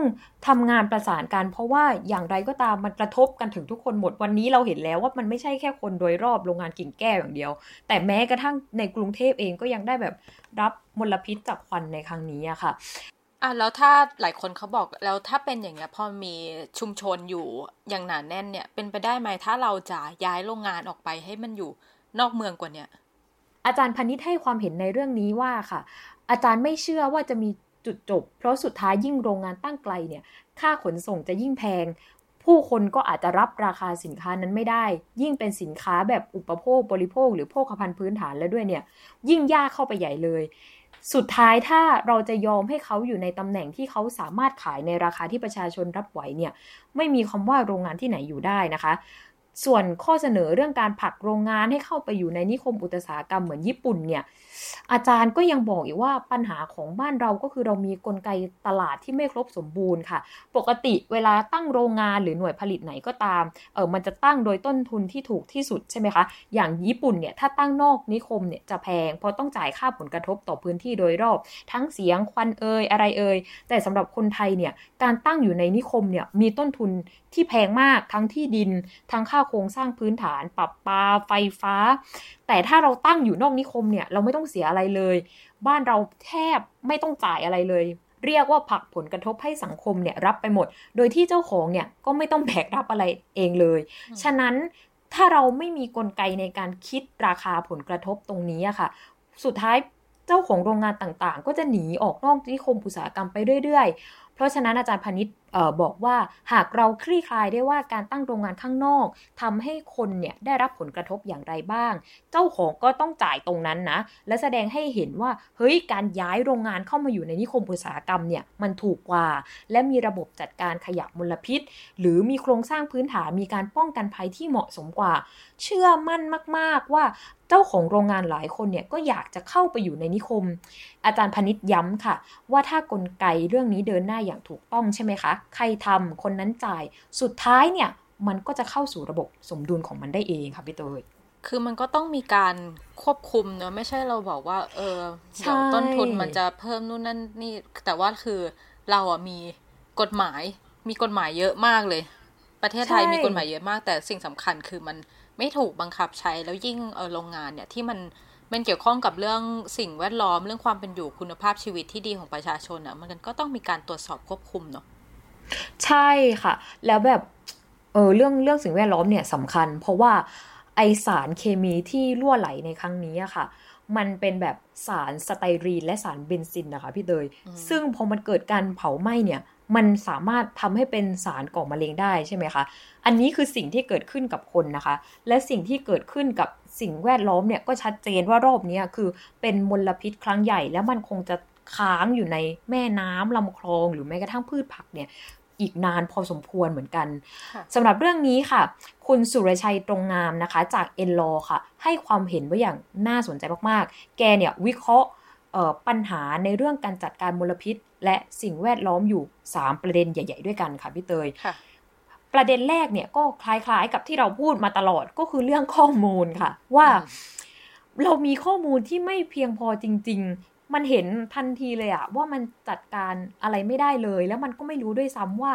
ทำงานประสานกันเพราะว่าอย่างไรก็ตามมันกระทบกันถึงทุกคนหมดวันนี้เราเห็นแล้วว่ามันไม่ใช่แค่คนโดยรอบโรงงานกิ่งแก้วอย่างเดียว แต่แม้กระทั่งในกรุงเทพเองก็ยังได้แบบรับมลพิษจากควันในครั้งนี้อะค่ะอะแล้วถ้าหลายคนเขาบอกแล้วถ้าเป็นอย่างเงี้ยพอมีชุมชนอยู่อย่างหนาแน่นเนี่ยเป็นไปได้ไหมถ้าเราจะย้ายโรงงานออกไปให้มันอยู่นอกเมืองกว่าเนี้ย อาจารย์พนิษให้ความเห็นในเรื่องนี้ว่าค่ะ อาจารย์ไม่เชื่อว่าจะมีจุดจบ เพราะสุดท้ายยิ่งโรงงานตั้งไกลเนี่ยค่าขนส่งจะยิ่งแพง ผู้คนก็อาจจะรับราคาสินค้านั้นไม่ได้ ยิ่งเป็นสินค้าแบบอุปโภคบริโภค หรือโภคภัณฑ์พื้นฐานแล้วด้วยเนี่ย ยิ่งยากเข้าไปใหญ่เลย สุดท้ายถ้าเราจะยอมให้เขาอยู่ในตำแหน่งที่เขาสามารถขายในราคาที่ประชาชนรับไหวเนี่ย ไม่มีคำว่าโรงงานที่ไหนอยู่ได้นะคะ ส่วนข้อเสนอเรื่องการผลักโรงงานให้เข้าไปอยู่ในนิคมอุตสาหกรรมเหมือนญี่ปุ่นเนี่ยอาจารย์ก็ยังบอกอีกว่าปัญหาของบ้านเราก็คือเรามีกลไกตลาดที่ไม่ครบสมบูรณ์ค่ะ ปกติเวลาตั้งโรงงานหรือหน่วยผลิตไหนก็ตามเออมันจะตั้งโดยต้นทุนที่ถูกที่สุดใช่ไหมคะอย่างญี่ปุ่นเนี่ยถ้าตั้งนอกนิคมเนี่ยจะแพง เพราะต้องจ่ายค่าผลกระทบต่อพื้นที่โดยรอบ ทั้งเสียงควันเอยอะไรเอยแต่สำหรับคนไทยเนี่ยการตั้งอยู่ในนิคมเนี่ยมีต้นทุนที่แพงมากทั้งที่ดินทั้งค่าโครงสร้างพื้นฐานปรับปาไฟฟ้า แต่ถ้าเราตั้งอยู่นอกนิคมเนี่ยเราไม่ต้องเสียอะไรเลย บ้านเราแทบไม่ต้องจ่ายอะไรเลยเรียกว่าผักผลกระทบให้สังคมเนี่ยรับไปหมด โดยที่เจ้าของเนี่ยก็ไม่ต้องแบกรับอะไรเองเลย ฉะนั้นถ้าเราไม่มีกลไกในการคิดราคาผลกระทบตรงนี้อะค่ะ สุดท้ายเจ้าของโรงงานต่างๆ ก็จะหนีออกนอกนิคมอุตสาหกรรมไปเรื่อยๆ เพราะฉะนั้นอาจารย์พนิษฐ์บอกว่าหากเราคลี่คลายได้ว่าการตั้งโรงงานข้างนอกทำให้คนเนี่ยได้รับผลกระทบอย่างไรบ้าง เจ้าของก็ต้องจ่ายตรงนั้นนะ และแสดงให้เห็นว่าเฮ้ยการย้ายโรงงานเข้ามาอยู่ในนิคมอุตสาหกรรมเนี่ยมันถูกกว่า และมีระบบจัดการขยะมลพิษ หรือมีโครงสร้างพื้นฐานมีการป้องกันภัยที่เหมาะสมกว่า เชื่อมั่นมาก ๆว่า เจ้าของโรงงานหลายคนเนี่ยก็อยากจะเข้าไปอยู่ในนิคม อาจารย์พนิษย้ำค่ะ ว่าถ้ากลไกเรื่องนี้เดินหน้าอย่างถูกต้องใช่ไหมคะ ใครทำคนนั้นจ่าย สุดท้ายเนี่ยมันก็จะเข้าสู่ระบบสมดุลของมันได้เองค่ะพี่เตยคือมันก็ต้องมีการควบคุมเนอะไม่ใช่เราบอกว่า เออเดี๋ยวต้นทุนมันจะเพิ่มนู่นนั่นนี่แต่ว่าคือเราอะมีกฎหมายมีกฎหมายเยอะมากเลย ประเทศไทยมีกฎหมายเยอะมาก แต่สิ่งสำคัญคือมัน ไม่ถูกบังคับใช้แล้วยิ่งเออโรงงานเนี่ยที่มันมันเกี่ยวข้องกับเรื่องสิ่งแวดล้อมเรื่องความเป็นอยู่คุณภาพชีวิตที่ดีของประชาชนอะ มันก็ต้องมีการตรวจสอบควบคุมเนาะใช่ค่ะ แล้วแบบเออเรื่องเรื่องสิ่งแวดล้อมเนี่ยสำคัญ เพราะว่าไอสารเคมีที่รั่วไหลในครั้งนี้อะค่ะ มันเป็นแบบสารสไตรีนและสารเบนซินนะคะพี่เตยซึ่งพอมันเกิดการเผาไหม้เนี่ย มันสามารถทำให้เป็นสารก่อมะเร็งได้ใช่ไหมคะ อันนี้คือสิ่งที่เกิดขึ้นกับคนนะคะ และสิ่งที่เกิดขึ้นกับสิ่งแวดล้อมเนี่ยก็ชัดเจนว่ารอบนี้คือเป็นมลพิษครั้งใหญ่ แล้วมันคงจะค้างอยู่ในแม่น้ำลำคลองหรือแม้กระทั่งพืชผักเนี่ยอีกนานพอสมควรเหมือนกันสำหรับเรื่องนี้ค่ะ คุณสุรชัยตรงงามนะคะ จากเอ็นลอค่ะ ให้ความเห็นว่าอย่างน่าสนใจมากๆ แกเนี่ยวิเคราะห์ ปัญหาในเรื่องการจัดการมลพิษ และสิ่งแวดล้อมอยู่ 3 ประเด็นใหญ่ ๆ ด้วยกันค่ะพี่เตยประเด็นแรกเนี่ยก็คล้ายๆกับที่เราพูดมาตลอดก็คือเรื่องข้อมูลค่ะ ว่าเรามีข้อมูลที่ไม่เพียงพอจริงมันเห็นทันทีเลยอะว่ามันจัดการอะไรไม่ได้เลย แล้วมันก็ไม่รู้ด้วยซ้ำว่า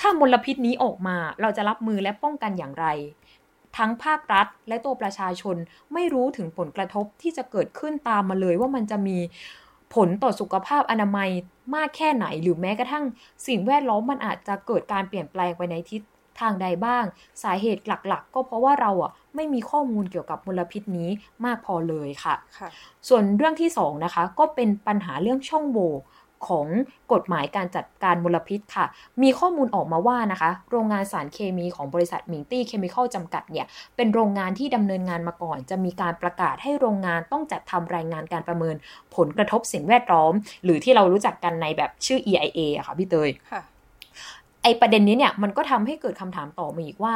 ถ้ามลพิษนี้ออกมาเราจะรับมือและป้องกันอย่างไร ทั้งภาครัฐ และตัวประชาชนไม่รู้ถึงผลกระทบที่จะเกิดขึ้นตามมาเลยว่ามันจะมีผลต่อสุขภาพอนามัยมากแค่ไหน หรือแม้กระทั่งสิ่งแวดล้อมมันอาจจะเกิดการเปลี่ยนแปลงไปในทิศทางใดบ้าง สาเหตุหลักๆ ก็เพราะว่าเราอะไม่มีข้อมูลเกี่ยวกับมลพิษนี้มากพอเลยค่ะคะส่วนเรื่องที่2นะคะก็เป็นปัญหาเรื่องช่องโหว่ ของกฎหมายการจัดการมลพิษค่ะ มีข้อมูลออกมาว่านะคะ โรงงานสารเคมีของบริษัทมิงตี้เคมีคอลจำกัดเนี่ย เป็นโรงงานที่ดำเนินงานมาก่อน จะมีการประกาศให้โรงงานต้องจัดทำรายงานการประเมิน ผลกระทบสิ่งแวดล้อม หรือที่เรารู้จักกันในแบบชื่อ EIA อะค่ะพี่เตยไอประเด็นนี้เนี่ยมันก็ทำให้เกิดคำถามต่อมาอีกว่า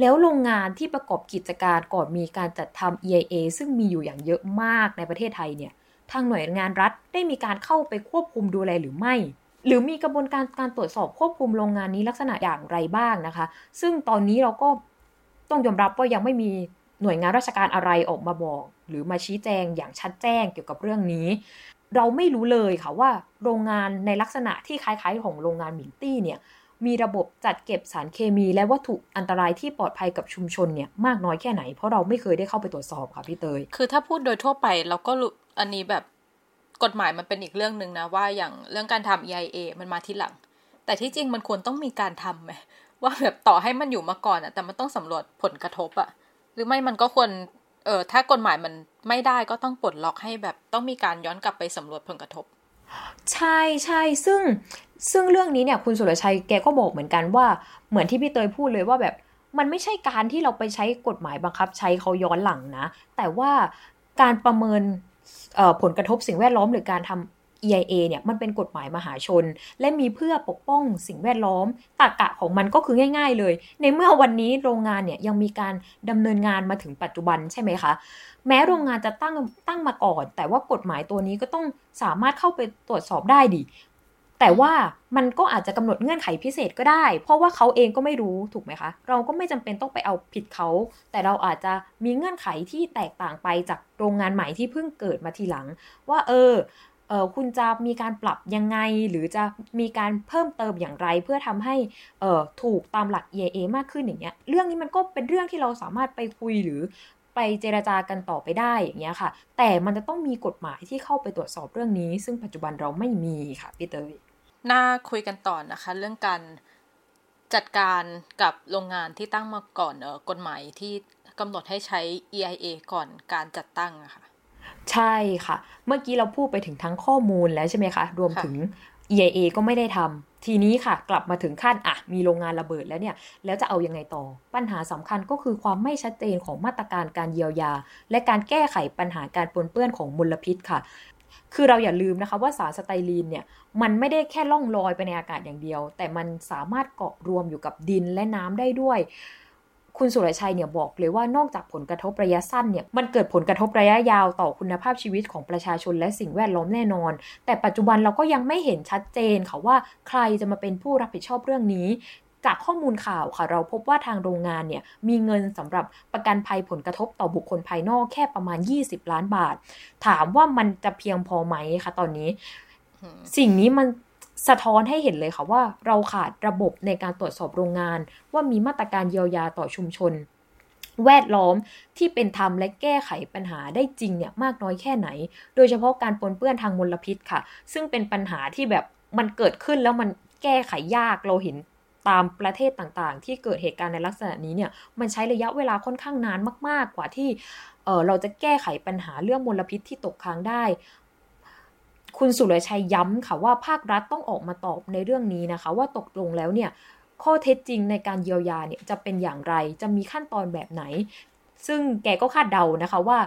แล้วโรงงานที่ประกอบกิจการก่อนมีการจัดทำ EIA ซึ่งมีอยู่อย่างเยอะมากในประเทศไทยเนี่ย ทางหน่วยงานรัฐได้มีการเข้าไปควบคุมดูแลหรือไม่ หรือมีกระบวนการการตรวจสอบควบคุมโรงงานนี้ลักษณะอย่างไรบ้างนะคะ ซึ่งตอนนี้เราก็ต้องยอมรับว่ายังไม่มีหน่วยงานราชการอะไรออกมาบอก หรือมาชี้แจงอย่างชัดแจ้งเกี่ยวกับเรื่องนี้ เราไม่รู้เลยค่ะว่าโรงงานในลักษณะที่คล้ายๆ ของโรงงานมิงตี้เนี่ย มีระบบจัดเก็บสารเคมี และวัตถุอันตรายที่ปลอดภัยกับชุมชนเนี่ยมากน้อยแค่ไหน เพราะเราไม่เคยได้เข้าไปตรวจสอบค่ะพี่เตย คือถ้าพูดโดยทั่วไปเราก็อันนี้แบบกฎหมายมันเป็นอีกเรื่องหนึ่งนะว่าอย่างเรื่องการทำ EIA มันมาทีหลัง แต่ที่จริงมันควรต้องมีการทำไหมว่าแบบต่อให้มันอยู่มาก่อนอะแต่มันต้องสำรวจผลกระทบอะหรือไม่มันก็ควรเออถ้ากฎหมายมันไม่ได้ก็ต้องปลดล็อกให้แบบต้องมีการย้อนกลับไปสำรวจผลกระทบ ใช่ใช่ซึ่งซึ่งเรื่องนี้เนี่ยคุณสุรชัยแกก็บอกเหมือนกันว่าเหมือนที่พี่เตยพูดเลยว่าแบบมันไม่ใช่การที่เราไปใช้กฎหมายบังคับใช้เขาย้อนหลังนะ แต่ว่าการประเมินผลกระทบสิ่งแวดล้อมหรือการทำ EIA เนี่ยมันเป็นกฎหมายมหาชน และมีเพื่อปกป้องสิ่งแวดล้อมตรกะของมันก็คือง่าย ๆ เลย ในเมื่อวันนี้โรงงานเนี่ยยังมีการดำเนินงานมาถึงปัจจุบันใช่ไหมคะ แม้โรงงานจะตั้งตั้งมาก่อน แต่ว่ากฎหมายตัวนี้ก็ต้องสามารถเข้าไปตรวจสอบได้ดิแต่ว่ามันก็อาจจะกำหนดเงื่อนไขพิเศษก็ได้ เพราะว่าเขาเองก็ไม่รู้ถูกไหมคะ เราก็ไม่จำเป็นต้องไปเอาผิดเขา แต่เราอาจจะมีเงื่อนไขที่แตกต่างไปจากโรงงานใหม่ที่เพิ่งเกิดมาทีหลัง ว่าเออ คุณจะมีการปรับยังไง หรือจะมีการเพิ่มเติมอย่างไร เพื่อทำให้เออถูกตามหลัก EIA มากขึ้นอย่างเงี้ยเรื่องนี้มันก็เป็นเรื่องที่เราสามารถไปคุยหรือไปเจราจากันต่อไปได้อย่างเงี้ยค่ะ แต่มันจะต้องมีกฎหมายที่เข้าไปตรวจสอบเรื่องนี้ ซึ่งปัจจุบันเราไม่มีค่ะพี่เตยน่าคุยกันต่อนะคะ เรื่องการจัดการกับโรงงานที่ตั้งมาก่อนเออกฎหมายที่กำหนดให้ใช้ EIA ก่อนการจัดตั้งอะคะ่ะ ใช่ค่ะ เมื่อกี้เราพูดไปถึงทั้งข้อมูลแล้วใช่ไหมคะ รวมถึง EIA ก็ไม่ได้ทำทีนี้ค่ะ กลับมาถึงขั้นอะมีโรงงานระเบิดแล้วเนี่ย แล้วจะเอายังไงต่อ ปัญหาสำคัญก็คือความไม่ชัดเจนของมาตรการการเยียวยา และการแก้ไขปัญหาการปนเปื้อนของมลพิษค่ะคือเราอย่าลืมนะคะว่าสารสไตรีนเนี่ยมันไม่ได้แค่ล่องลอยไปในอากาศอย่างเดียว แต่มันสามารถเกาะรวมอยู่กับดินและน้ำได้ด้วย คุณสุรชัยเนี่ยบอกเลยว่านอกจากผลกระทบระยะสั้นเนี่ยมันเกิดผลกระทบระยะยาวต่อคุณภาพชีวิตของประชาชนและสิ่งแวดล้อมแน่นอน แต่ปัจจุบันเราก็ยังไม่เห็นชัดเจนค่ะว่าใครจะมาเป็นผู้รับผิดชอบเรื่องนี้จากข้อมูลข่าวค่ะเราพบว่าทางโรงงานเนี่ยมีเงินสำหรับประกันภัยผลกระทบต่อบุคคลภายนอกแค่ประมาณ 20 ล้านบาท ถามว่ามันจะเพียงพอไหมคะตอนนี้ สิ่งนี้มัน สะท้อนให้เห็นเลยค่ะว่าเราขาดระบบในการตรวจสอบโรงงาน ว่ามีมาตรการเยียวยาต่อชุมชน แวดล้อมที่เป็นธรรมและแก้ไขปัญหาได้จริงเนี่ยมากน้อยแค่ไหน โดยเฉพาะการปนเปื้อนทางมลพิษค่ะ ซึ่งเป็นปัญหาที่แบบมันเกิดขึ้นแล้วมันแก้ไขยากเราเห็นตามประเทศต่างๆ ที่เกิดเหตุการณ์ในลักษณะนี้เนี่ยมันใช้ระยะเวลาค่อนข้างนานมาก ๆ กว่าที่เเราจะแก้ไขปัญหาเรื่องมลพิษที่ตกค้างได้ คุณสุรชัยย้ำค่ะว่าภาครัฐต้องออกมาตอบในเรื่องนี้นะคะ ว่าตกลงแล้วเนี่ยข้อเท็จจริงในการเยียวยาเนี่ยจะเป็นอย่างไรจะมีขั้นตอนแบบไหน ซึ่งแกก็คาดเดานะคะว่า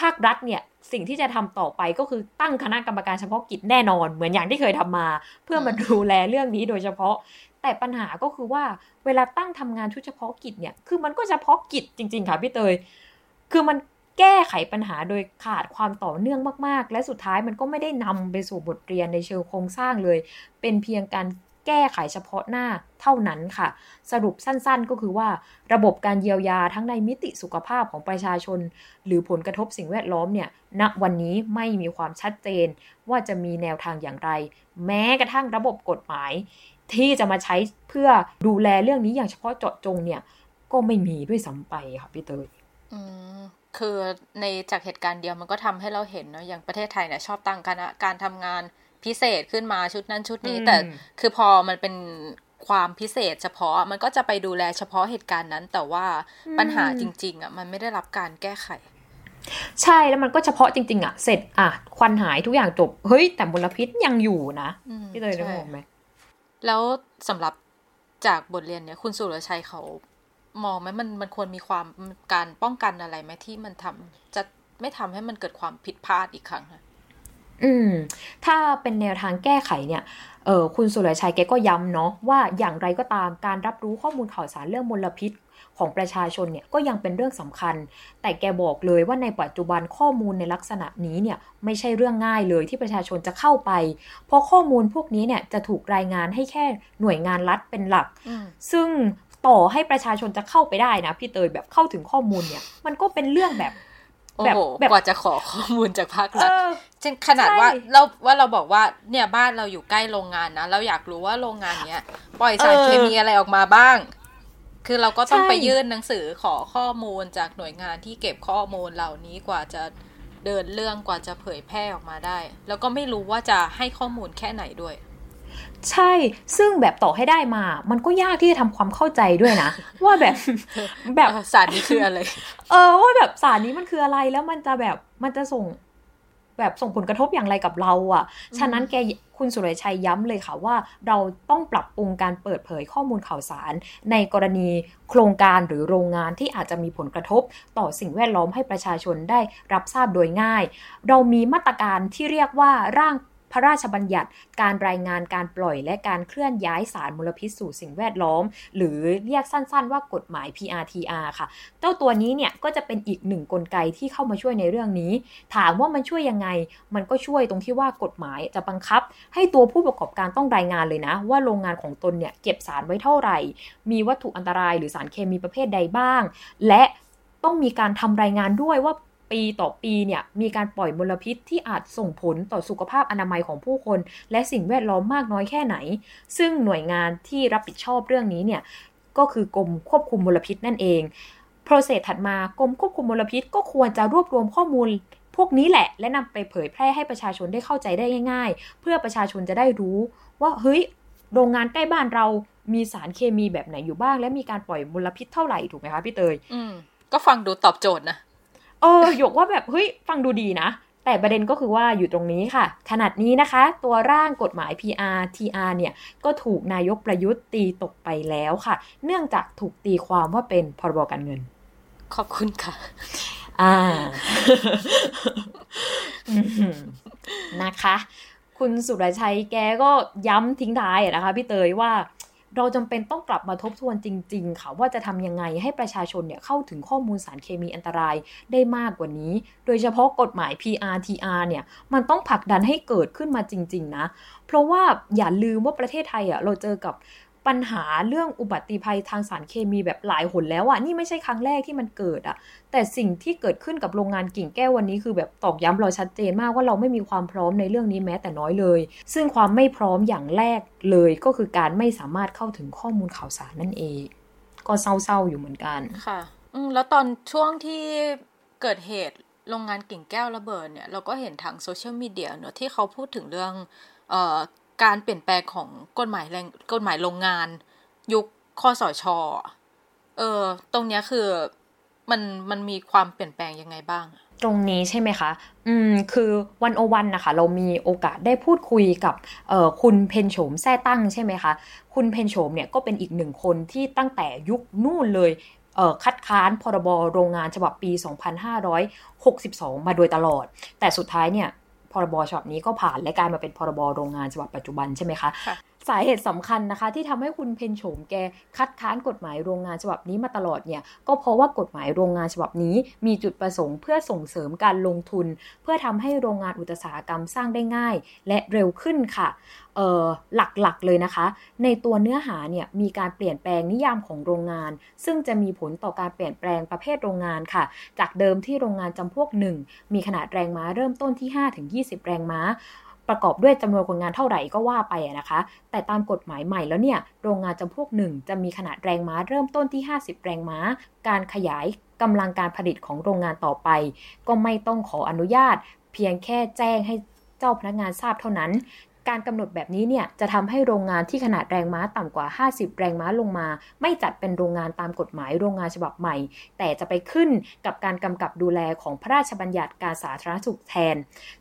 ภาครัฐเนี่ยสิ่งที่จะทำต่อไปก็คือตั้งคณะกรรมการเฉพาะกิจแน่นอน เหมือนอย่างที่เคยทำมา เพื่อมาดูแลเรื่องนี้โดยเฉพาะ แต่ปัญหาก็คือว่าเวลาตั้งทำงานชุดเฉพาะกิจเนี่ยคือมันก็เฉพาะกิจจริง ๆ ค่ะพี่เตย คือมัน แก้ไขปัญหาโดยขาดความต่อเนื่องมาก ๆ และสุดท้ายมันก็ไม่ได้นำไปสู่บทเรียนในเชิงโครงสร้างเลย เป็นเพียงการแก้ไขเฉพาะหน้าเท่านั้นค่ะ สรุปสั้นๆก็คือว่าระบบการเยียวยาทั้งในมิติสุขภาพของประชาชน หรือผลกระทบสิ่งแวดล้อมเนี่ยณวันนี้ไม่มีความชัดเจนว่าจะมีแนวทางอย่างไร แม้กระทั่งระบบกฎหมาย ที่จะมาใช้เพื่อดูแลเรื่องนี้อย่างเฉพาะเจาะจงเนี่ยก็ไม่มีด้วยซ้ำไปค่ะพี่เตยอืม คือในจากเหตุการณ์เดียวมันก็ทำให้เราเห็นเนาะอย่างประเทศไทยเนี่ยชอบตั้งคณะการทำงานพิเศษขึ้นมาชุดนั้นชุดนี้ แต่คือพอมันเป็นความพิเศษเฉพาะมันก็จะไปดูแลเฉพาะเหตุการณ์นั้น แต่ว่าปัญหาจริง ๆอะมันไม่ได้รับการแก้ไข ใช่แล้วมันก็เฉพาะจริง ๆอะเสร็จอะควันหายทุกอย่างจบเฮ้ย แต่มลพิษยังอยู่นะพี่เตยได้มองไหมแล้วสำหรับจากบทเรียนเนี้ยคุณสุรชัยเขา มองไหมมันมันควรมีความการป้องกันอะไรไหมที่มันทำจะไม่ทำให้มันเกิดความผิดพลาดอีกครั้งนะอืม ถ้าเป็นแนวทางแก้ไขเนี่ย เออคุณสุรชัยแกก็ย้ำเนาะว่าอย่างไรก็ตามการรับรู้ข้อมูลข่าวสารเรื่องมลพิษของประชาชนเนี่ยก็ยังเป็นเรื่องสำคัญ แต่แกบอกเลยว่าในปัจจุบันข้อมูลในลักษณะนี้เนี่ยไม่ใช่เรื่องง่ายเลยที่ประชาชนจะเข้าไป เพราะข้อมูลพวกนี้เนี่ยจะถูกรายงานให้แค่หน่วยงานรัฐเป็นหลัก ซึ่ง ต่อให้ประชาชนจะเข้าไปได้นะพี่เตยแบบเข้าถึงข้อมูลเนี่ย มันก็เป็นเรื่องแบบโอ้แบบโหแบบกว่าจะขอข้อมูลจากภาคเอรัฐอเช่นขนาดใช่ว่าเราว่าเราบอกว่าเนี่ยบ้านเราอยู่ใกล้โรงงานนะ เราอยากรู้ว่าโรงงานเนี้ยปล่อยสารเออเคมีอะไรออกมาบ้าง คือเราก็ต้องใช่ไปยื่นหนังสือขอข้อมูลจากหน่วยงานที่เก็บข้อมูลเหล่านี้กว่าจะเดินเรื่องกว่าจะเผยแพร่ออกมาได้ แล้วก็ไม่รู้ว่าจะให้ข้อมูลแค่ไหนด้วย ใช่ ซึ่งแบบต่อให้ได้มา มันก็ยากที่จะทำความเข้าใจด้วยนะ ว่าแบบแบบเออสารนี้คืออะไร เออว่าแบบสารนี้มันคืออะไรแล้วมันจะแบบมันจะส่งแบบส่งผลกระทบอย่างไรกับเราอะ่ะ ฉะนั้นแกคุณสุรชัยย้ำเลยค่ะว่า เราต้องปรับปรุงการเปิดเผยข้อมูลข่าวสาร ในกรณีโครงการหรือโรงงานที่อาจจะมีผลกระทบ ต่อสิ่งแวดล้อมให้ประชาชนได้รับทราบโดยง่าย เรามีมาตรการที่เรียกว่าร่างพ ระราชบัญญัติการรายงานการปล่อยและการเคลื่อนย้ายสารมลพิษสู่สิ่งแวดล้อม หรือเรียกสั้นๆ ว่ากฎหมาย PRTR ค่ะ เจ้าตัวนี้เนี่ยก็จะเป็นอีกหนึ่งกลไกที่เข้ามาช่วยในเรื่องนี้ ถามว่ามันช่วยยังไง มันก็ช่วยตรงที่ว่ากฎหมายจะบังคับ ให้ตัวผู้ประกอบการต้องรายงานเลยนะ ว่าโรงงานของตนเนี่ยเก็บสารไว้เท่าไหร่ มีวัตถุอันตรายหรือสารเคมีประเภทใดบ้าง และต้องมีการทำรายงานด้วยว่า ปีต่อปีเนี่ยมีการปล่อยมลพิษที่อาจส่งผลต่อสุขภาพอนามัยของผู้คน และสิ่งแวดล้อมมากน้อยแค่ไหน ซึ่งหน่วยงานที่รับผิดชอบเรื่องนี้เนี่ยก็คือกรมควบคุมมลพิษนั่นเองโปรเซสถัดมากรมควบคุมมลพิษก็ควรจะรวบรวมข้อมูลพวกนี้แหละ และนำไปเผยแพร่ให้ประชาชนได้เข้าใจได้ง่าย ๆ เพื่อประชาชนจะได้รู้ ว่าเฮ้ยโรงงานใกล้บ้านเรามีสารเคมีแบบไหนอยู่บ้าง และมีการปล่อยมลพิษเท่าไหร่ถูกไหมคะพี่เตยอืมก็ฟังดูตอบโจทย์นะ ออหยกว่าแบบเฮ้ยฟังดูดีนะ แต่ประเด็นก็คือว่าอยู่ตรงนี้ค่ะ ขนาดนี้นะคะ ตัวร่างกฎหมาย PR TR เนี่ย ก็ถูกนายกประยุทธ์ตีตกไปแล้วค่ะ เนื่องจากถูกตีความว่าเป็นพรบการเงิน ขอบคุณค่ะอ่าอืมนะคะ คุณสุรชัยแกก็ย้ำทิ้งท้ายอะนะคะพี่เตยว่า เราจำเป็นต้องกลับมาทบทวนจริง ๆ ค่ะว่าจะทำยังไงให้ประชาชนเนี่ยเข้าถึงข้อมูลสารเคมีอันตรายได้มากกว่านี้ โดยเฉพาะกฎหมาย PRTR เนี่ยมันต้องผลักดันให้เกิดขึ้นมาจริง ๆ นะ เพราะว่าอย่าลืมว่าประเทศไทยอะเราเจอกับ ปัญหาเรื่องอุบัติภัยทางสารเคมีแบบหลายหนแล้วอะนี่ไม่ใช่ครั้งแรกที่มันเกิดอะแต่สิ่งที่เกิดขึ้นกับโรงงานกิ่งแก้ววันนี้คือแบบตอกย้ำเราชัดเจนมากว่าเราไม่มีความพร้อมในเรื่องนี้แม้แต่น้อยเลย ซึ่งความไม่พร้อมอย่างแรกเลยก็คือการไม่สามารถเข้าถึงข้อมูลข่าวสารนั่นเอง ก็เศร้าๆอยู่เหมือนกันค่ะแล้วตอนช่วงที่เกิดเหตุโรงงานกิ่งแก้วระเบิดเนี่ยเราก็เห็นทางโซเชียลมีเดียเนอะที่เขาพูดถึงเรื่องเอ่อ การเปลี่ยนแปลงของกฎหมายแรงกฎหมายโรงงาน ยุคคอสชอเออตรงเนี้ยคือมันมันมีความเปลี่ยนแปลงยังไงบ้าง ตรงนี้ใช่ไหมคะ อืม คือวันโอวันนะคะ เรามีโอกาสได้พูดคุยกับเอ่อคุณเพนโฉมแท้ตั้งใช่ไหมคะ คุณเพนโฉมเนี่ยก็เป็นอีกหนึ่งคนที่ตั้งแต่ยุคนู่นเลยเอ่อคัดค้านพรบโรงงานฉบับปี 2562 มาโดยตลอด แต่สุดท้ายเนี่ย พรบฉบับนี้ก็ผ่านและกลายมาเป็นพรบโรงงานฉบับปัจจุบันใช่ไหมคะค่ะ สาเหตุสำคัญนะคะ ที่ทำให้คุณเพนโฉมแกคัดค้านกฎหมายโรงงานฉบับนี้มาตลอดเนี่ยก็เพราะว่ากฎหมายโรงงานฉบับนี้มีจุดประสงค์เพื่อส่งเสริมการลงทุน เพื่อทำให้โรงงานอุตสาหกรรมสร้างได้ง่าย และเร็วขึ้นค่ะเออหลักๆเลยนะคะ ในตัวเนื้อหาเนี่ยมีการเปลี่ยนแปลงนิยามของโรงงาน ซึ่งจะมีผลต่อการเปลี่ยนแปลงประเภทโรงงานค่ะ จากเดิมที่โรงงานจำพวก 1 มีขนาดแรงม้าเริ่มต้นที่ 5-20 แรงม้า ประกอบด้วยจำนวนคนงานเท่าไหร่ก็ว่าไปนะคะ แต่ตามกฎหมายใหม่แล้วเนี่ย โรงงานจำพวกหนึ่งจะมีขนาดแรงม้าเริ่มต้นที่ 50 แรงม้า การขยายกำลังการผลิตของโรงงานต่อไป ก็ไม่ต้องขออนุญาต เพียงแค่แจ้งให้เจ้าพนักงานทราบเท่านั้น การกำหนดแบบนี้เนี่ยจะทำให้โรงงานที่ขนาดแรงม้าต่ำกว่า 50 แรงม้าลงมา ไม่จัดเป็นโรงงานตามกฎหมายโรงงานฉบับใหม่ แต่จะไปขึ้นกับการกำกับดูแลของพระราชบัญญัติการสาธารณสุขแทน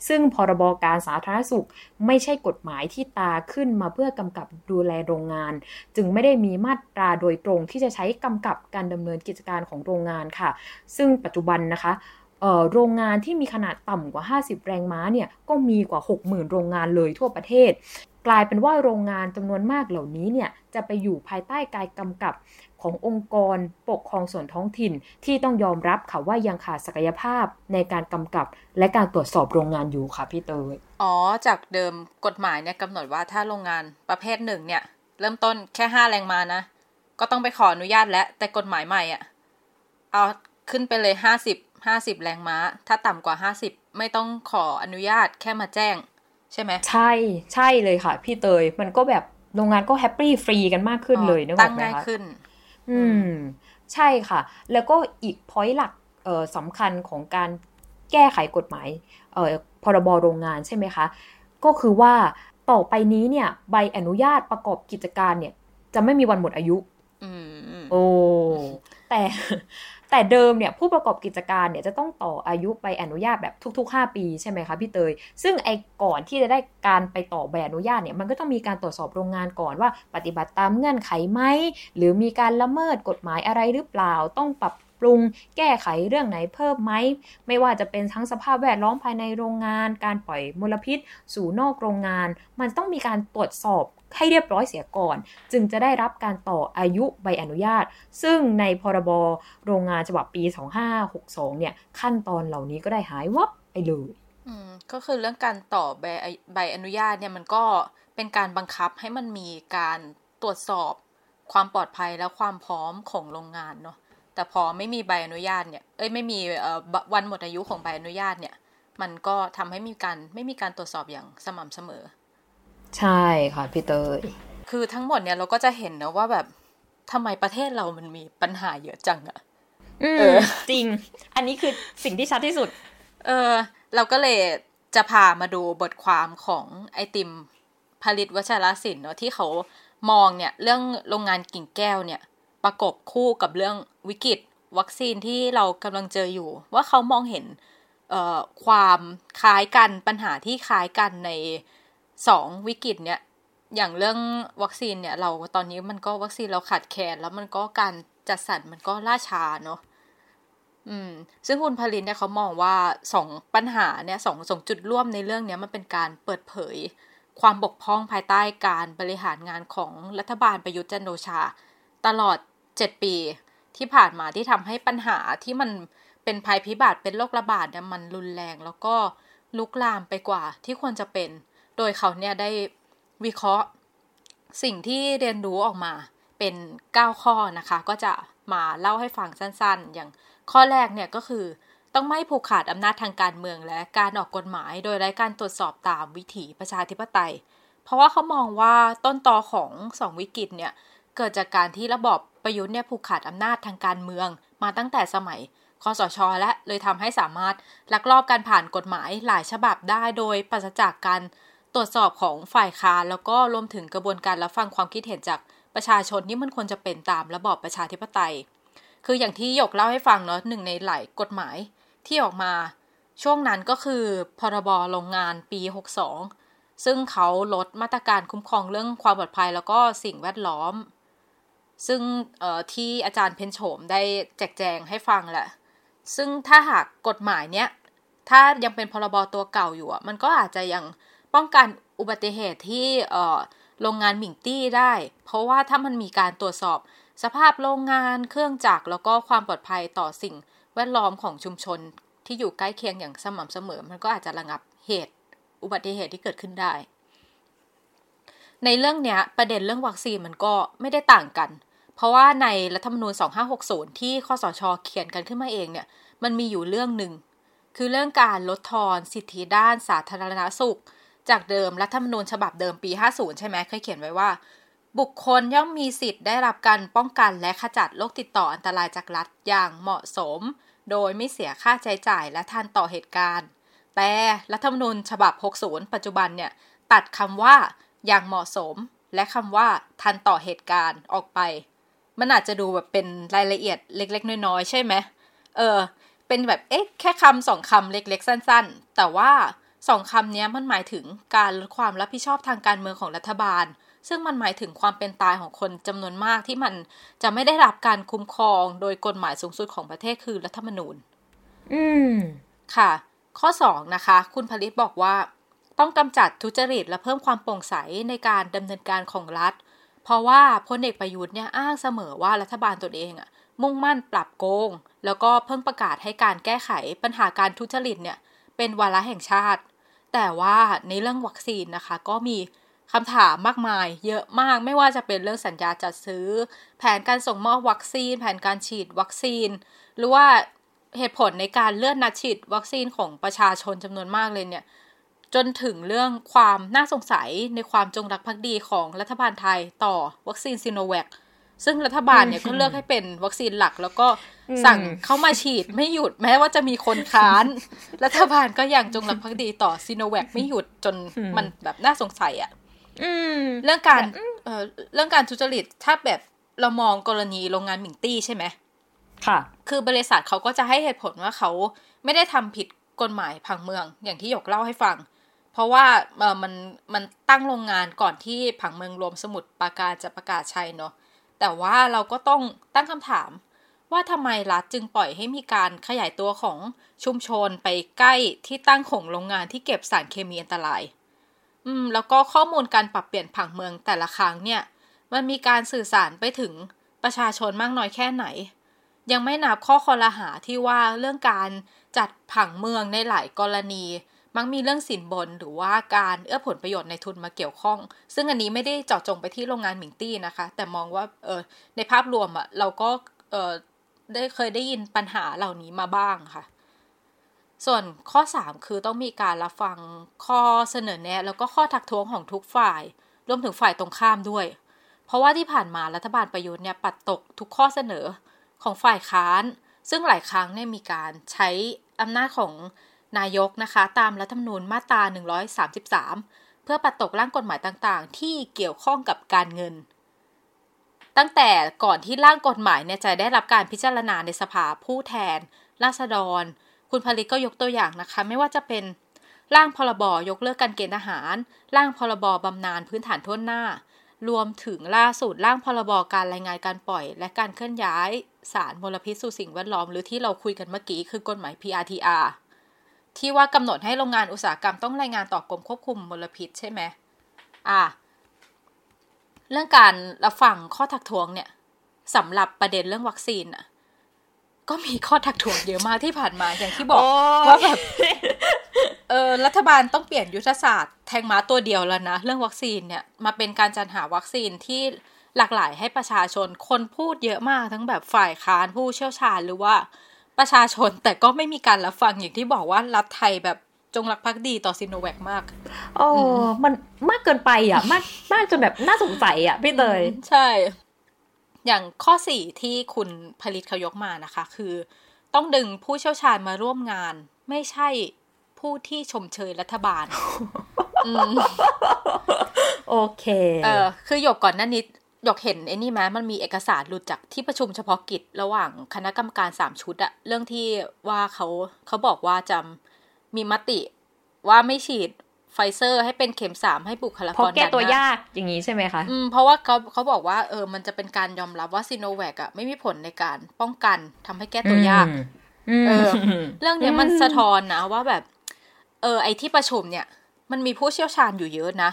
ซึ่งพรบการสาธารณสุขไม่ใช่กฎหมายที่ตาขึ้นมาเพื่อกำกับดูแลโรงงาน จึงไม่ได้มีมาตราโดยตรงที่จะใช้กำกับการดำเนินกิจการของโรงงานค่ะ ซึ่งปัจจุบันนะคะ โรงงานที่มีขนาดต่ำกว่า 50 แรงม้าเนี่ยก็มีกว่า 60,000 โรงงานเลยทั่วประเทศ กลายเป็นว่าโรงงานจำนวนมากเหล่านี้เนี่ยจะไปอยู่ภายใต้การกำกับขององค์กรปกครองส่วนท้องถิ่น ที่ต้องยอมรับค่ะว่ายังขาดศักยภาพในการกำกับและการตรวจสอบโรงงานอยู่ค่ะพี่เตยอ๋อ จากเดิมกฎหมายเนี่ยกำหนดว่าถ้าโรงงานประเภทหนึ่งเนี่ยเริ่มต้นแค่ห้าแรงม้านะ ก็ต้องไปขออนุญาตแล้วแต่กฎหมายใหม่อะเอาขึ้นไปเลยห้าสิบห้าสิบแรงม้า ถ้าต่ำกว่าห้าสิบไม่ต้องขออนุญาตแค่มาแจ้ง ใช่ไหม ใช่ใช่เลยค่ะ พี่เตย มันก็แบบโรงงานก็แฮปปี้ฟรีกันมากขึ้นเลยนึกอตั้อกงไหมง่ายคะขึ้น อืม ใช่ค่ะ แล้วก็อีกพอยต์หลักเอ่อสำคัญของการแก้ไขกฎหมายเอ่อพรบโรงงานใช่ไหมคะ ก็คือว่าต่อไปนี้เนี่ย ใบอนุญาตประกอบกิจการเนี่ย จะไม่มีวันหมดอายุอืมโอ้แต่ แต่เดิมเนี่ยผู้ประกอบกิจการเนี่ยจะต้องต่ออายุใบอนุญาตแบบทุก ๆ 5 ปีใช่ไหมคะพี่เตย ซึ่งไอ้ก่อนที่จะได้การไปต่อใบอนุญาตเนี่ยมันก็ต้องมีการตรวจสอบโรงงานก่อนว่า ปฏิบัติตามเงื่อนไขไหมหรือมีการละเมิดกฎหมายอะไรหรือเปล่าต้องปรับ รุง แก้ไขเรื่องไหนเพิ่มไหม ไม่ว่าจะเป็นทั้งสภาพแวดล้อมภายในโรงงาน การปล่อยมลพิษ สู่นอกโรงงาน มันต้องมีการตรวจสอบให้เรียบร้อยเสียก่อน จึงจะได้รับการต่ออายุใบอนุญาต ซึ่งในพรบโรงงานฉบับปี 2562 เนี่ย ขั้นตอนเหล่านี้ก็ได้หายวับไปเลยอืมก็คือเรื่องการต่อใบใบอนุญาตเนี่ยมันก็เป็นการบังคับให้มันมีการตรวจสอบความปลอดภัยและความพร้อมของโรงงานเนาะ แต่พอไม่มีใบอนุญาตเนี่ย เอ้ยไม่มีเอ่อวันหมดอายุของใบอนุญาตเนี่ย มันก็ทำให้มีการไม่มีการตรวจสอบอย่างสม่ำเสมอ ใช่ค่ะพี่เตยคือทั้งหมดเนี่ยเราก็จะเห็นนะว่าแบบทำไมประเทศเรามันมีปัญหาเยอะจังอะอืมเออ จริง อันนี้คือสิ่งที่ชัดที่สุด เออ เราก็เลยจะพามาดูบทความของไอติมผลิตวัชรศิลป์เนาะที่เขามองเนี่ย เรื่องโรงงานกิ่งแก้วเนี่ย ประกบคู่กับเรื่อง วิกฤตวัคซีนที่เรากำลังเจออยู่ ว่าเขามองเห็นความคล้ายกันปัญหาที่คล้ายกันในสองวิกฤตเนี่ยอย่างเรื่องวัคซีนเนี่ยเราตอนนี้มันก็วัคซีนเราขาดแคลนแล้วมันก็การจัดสรรมันก็ล่าช้าเนาะอืม ซึ่งคุณพลินเนี่ยเขามองว่าสองปัญหาเนี่ยสองสองจุดร่วมในเรื่องเนี้ยมันเป็นการเปิดเผย ความบกพร่องภายใต้การบริหารงานของรัฐบาลประยุทธ์จันโอชา ตลอด 7 ปี ที่ผ่านมาที่ทำให้ปัญหาที่มันเป็นภัยพิบัติเป็นโรคระบาดเนี่ยมันรุนแรงแล้วก็ลุกลามไปกว่าที่ควรจะเป็น โดยเขาเนี่ยได้วิเคราะห์สิ่งที่เรียนรู้ออกมาเป็น 9 ข้อนะคะ ก็จะมาเล่าให้ฟังสั้นๆ อย่างข้อแรกเนี่ยก็คือต้องไม่ผูกขาดอำนาจทางการเมืองและการออกกฎหมาย โดยไร้การตรวจสอบตามวิถีประชาธิปไตย เพราะว่าเขามองว่าต้นตอของสองวิกฤตเนี่ย เกิดจากการที่ระบอบประยุทธ์เนี่ยผูกขาดอำนาจทางการเมือง มาตั้งแต่สมัยคอสช และเลยทำให้สามารถลักลอบการผ่านกฎหมายหลายฉบับได้โดยปราศจากการตรวจสอบของฝ่ายค้านแล้วก็รวมถึงกระบวนการรับฟังความคิดเห็นจากประชาชนที่มันควรจะเป็นตามระบอบประชาธิปไตย คืออย่างที่หยกเล่าให้ฟังเนาะหนึ่งในหลายกฎหมายที่ออกมา ช่วงนั้นก็คือพรบโรงงานปี 62 ซึ่งเขาลดมาตรการคุ้มครองเรื่องความปลอดภัยแล้วก็สิ่งแวดล้อม ซึ่งที่อาจารย์เพนโฉมได้แจกแจงให้ฟังแหละ ซึ่งถ้าหากกฎหมายเนี้ย ถ้ายังเป็นพรบตัวเก่าอยู่มันก็อาจจะยังป้องกันอุบัติเหตุที่โรงงานหมิงตี้ได้ เพราะว่าถ้ามันมีการตรวจสอบสภาพโรงงานเครื่องจักรแล้วก็ความปลอดภัยต่อสิ่งแวดล้อมของชุมชนที่อยู่ใกล้เคียงอย่างสม่ำเสมอ มันก็อาจจะระงับเหตุอุบัติเหตุที่เกิดขึ้นได้ ในเรื่องเนี้ยประเด็นเรื่องวัคซีนมันก็ไม่ได้ต่างกัน เพราะว่าในรัฐธรรมนูญ 2560 ที่คอสชเขียนกันขึ้นมาเองเนี่ยมันมีอยู่เรื่องหนึ่งคือเรื่องการลดทอนสิทธิด้านสาธารณสุข จากเดิมรัฐธรรมนูญฉบับเดิมปี 50 ใช่ไหมเคยเขียนไว้ว่า บุคคลย่อมมีสิทธิ์ได้รับการป้องกันและขจัดโรคติดต่ออันตรายจากรัฐอย่างเหมาะสม โดยไม่เสียค่าใช้จ่ายและทันต่อเหตุการณ์ แต่รัฐธรรมนูญฉบับ 60 ปัจจุบันเนี่ยตัดคำว่า อย่างเหมาะสม และคำว่าทันต่อเหตุการณ์ออกไป มันอาจจะดูแบบเป็นรายละเอียดเล็ก ๆ น้อยๆใช่ไหมเออ เป็นแบบเอ๊ะแค่คำสองคำเล็ก ๆ สั้น ๆ แต่ว่าสองคำนี้มันหมายถึงการลดความรับผิดชอบทางการเมืองของรัฐบาล ซึ่งมันหมายถึงความเป็นตายของคนจำนวนมากที่มันจะไม่ได้รับการคุ้มครองโดยกฎหมายสูงสุดของประเทศคือรัฐธรรมนูญ อืม ค่ะ ข้อ 2 นะคะ คุณผลิตบอกว่า ต้องกำจัดทุจริตและเพิ่มความโปร่งใสในการดำเนินการของรัฐ เพราะว่าพลเอกประยุทธ์เนี่ยอ้างเสมอว่ารัฐบาลตนเองอะมุ่งมั่นปรับโกง แล้วก็เพิ่งประกาศให้การแก้ไขปัญหาการทุจริตเนี่ยเป็นวาระแห่งชาติ แต่ว่าในเรื่องวัคซีนนะคะ ก็มีคำถามมากมาย เยอะมากไม่ว่าจะเป็นเรื่องสัญญาจัดซื้อ แผนการส่งมอบวัคซีน แผนการฉีดวัคซีน หรือว่าเหตุผลในการเลื่อนนัดฉีดวัคซีนของประชาชนจำนวนมากเลยเนี่ย จนถึงเรื่องความน่าสงสัยในความจงรักภักดีของรัฐบาลไทยต่อวัคซีนซีโนแวคซึ่งรัฐบาลเนี่ยก็เลือกให้เป็นวัคซีนหลัก แล้วก็สั่งเข้ามาฉีดไม่หยุดแม้ว่าจะมีคนค้าน รัฐบาลก็ยังจงรักภักดีต่อซีโนแวคไม่หยุดจนมันแบบน่าสงสัยอะเรื่องการเอ่อเรื่องการทุจริตถ้าแบบเรามองกรณีโรงงานหมิงตี้ใช่ไหมค่ะ คือบริษัทเขาก็จะให้เหตุผลว่าเขาไม่ได้ทำผิดกฎหมายผังเมือง อย่างที่หยกเล่าให้ฟัง เพราะว่าเออมันมันตั้งโรงงานก่อนที่ผังเมืองรวมสมุทรปราการจะประกาศใช้เนาะแต่ว่าเราก็ต้องตั้งคำถาม ว่าทำไมรัฐจึงปล่อยให้มีการขยายตัวของชุมชนไปใกล้ที่ตั้งของโรงงานที่เก็บสารเคมีอันตราย อืม แล้วก็ข้อมูลการปรับเปลี่ยนผังเมืองแต่ละครั้งเนี่ย มันมีการสื่อสารไปถึงประชาชนมากน้อยแค่ไหน ยังไม่นับข้อคอรหาที่ว่าเรื่องการจัดผังเมืองในหลายกรณี มักมีเรื่องสินบนหรือว่าการเอื้อผลประโยชน์ในทุนมาเกี่ยวข้อง ซึ่งอันนี้ไม่ได้เจาะจงไปที่โรงงานหมิงตี้นะคะ แต่มองว่าเออในภาพรวมอะ่ะเราก็เออได้เคยได้ยินปัญหาเหล่านี้มาบ้างค่ะ ส่วนข้อ 3 คือต้องมีการรับฟังข้อเสนอแนะ แล้วก็ข้อทักท้วงของทุกฝ่าย รวมถึงฝ่ายตรงข้ามด้วย เพราะว่าที่ผ่านมารัฐบาลประยุทธ์เนี่ยปัดตกทุกข้อเสนอของฝ่ายค้าน ซึ่งหลายครั้งเนี่ยมีการใช้อำนาจของ นายกนะคะ ตามรัฐธรรมนูญมาตรา 133 เพื่อปัดตกร่างกฎหมายต่างๆ ที่เกี่ยวข้องกับการเงิน ตั้งแต่ก่อนที่ร่างกฎหมายเนี่ยจะได้รับการพิจารณาในสภาผู้แทน ราษฎร คุณผลิตก็ยกตัวอย่างนะคะ ไม่ว่าจะเป็นร่างพรบยกเลิกการเกณฑ์ทหาร ร่างพรบบำนาญพื้นฐานทั่วหน้า รวมถึงล่าสุดร่างพรบการรายงานการปล่อย และการเคลื่อนย้ายสารมลพิษสู่สิ่งแวดล้อม หรือที่เราคุยกันเมื่อกี้คือกฎหมาย PRTR ที่ว่ากำหนดให้โรงงานอุตสาหกรรมต้องรายงานต่อกรมควบคุมมลพิษใช่ไหมอ่า เรื่องการรับฟังข้อทักท้วงเนี่ยสำหรับประเด็นเรื่องวัคซีนอะ ก็มีข้อทักท้วงเยอะมากที่ผ่านมาอย่างที่บอกว่าแบบเออรัฐบาลต้องเปลี่ยนยุทธศาสตร์แทงม้าตัวเดียวแล้วนะเรื่องวัคซีนเนี่ยมาเป็นการจัดหาวัคซีนที่หลากหลายให้ประชาชนคนพูดเยอะมากทั้งแบบฝ่ายค้านผู้เชี่ยวชาญหรือว่า ประชาชนแต่ก็ไม่มีการรับฟังอย่างที่บอกว่ารัฐไทยแบบจงรักภักดีต่อซิโนแวคมากโอ้มันมากเกินไปอะ มากมากจนแบบน่าสงสัยอะพี่เตยใช่ อย่างข้อสี่ที่คุณผลิตเขายกมานะคะ คือ ต้องดึงผู้เชี่ยวชาญมาร่วมงาน ไม่ใช่ผู้ที่ชมเชยรัฐบาลโอเค เออคือหยกก่อนหน้านี้ หยกเห็นไอ้นี่ไหมมันมีเอกสารหลุดจากที่ประชุมเฉพาะกิจระหว่างคณะกรรมการสามชุดอะเรื่องที่ว่าเขาเขาบอกว่าจะมีมติว่าไม่ฉีดไฟเซอร์ให้เป็นเข็มสามให้บุคลากรเพราะแก้ตัวยากอย่างนี้ใช่ไหมคะอืมเพราะว่าเขาเขาบอกว่าเออมันจะเป็นการยอมรับว่าซีโนแวคอะไม่มีผลในการป้องกันทำให้แก้ตัวยากเออเรื่องนี้มันสะท้อนนะว่าแบบ เออ ไอที่ประชุมเนี่ย มันมีผู้เชี่ยวชาญอยู่เยอะนะ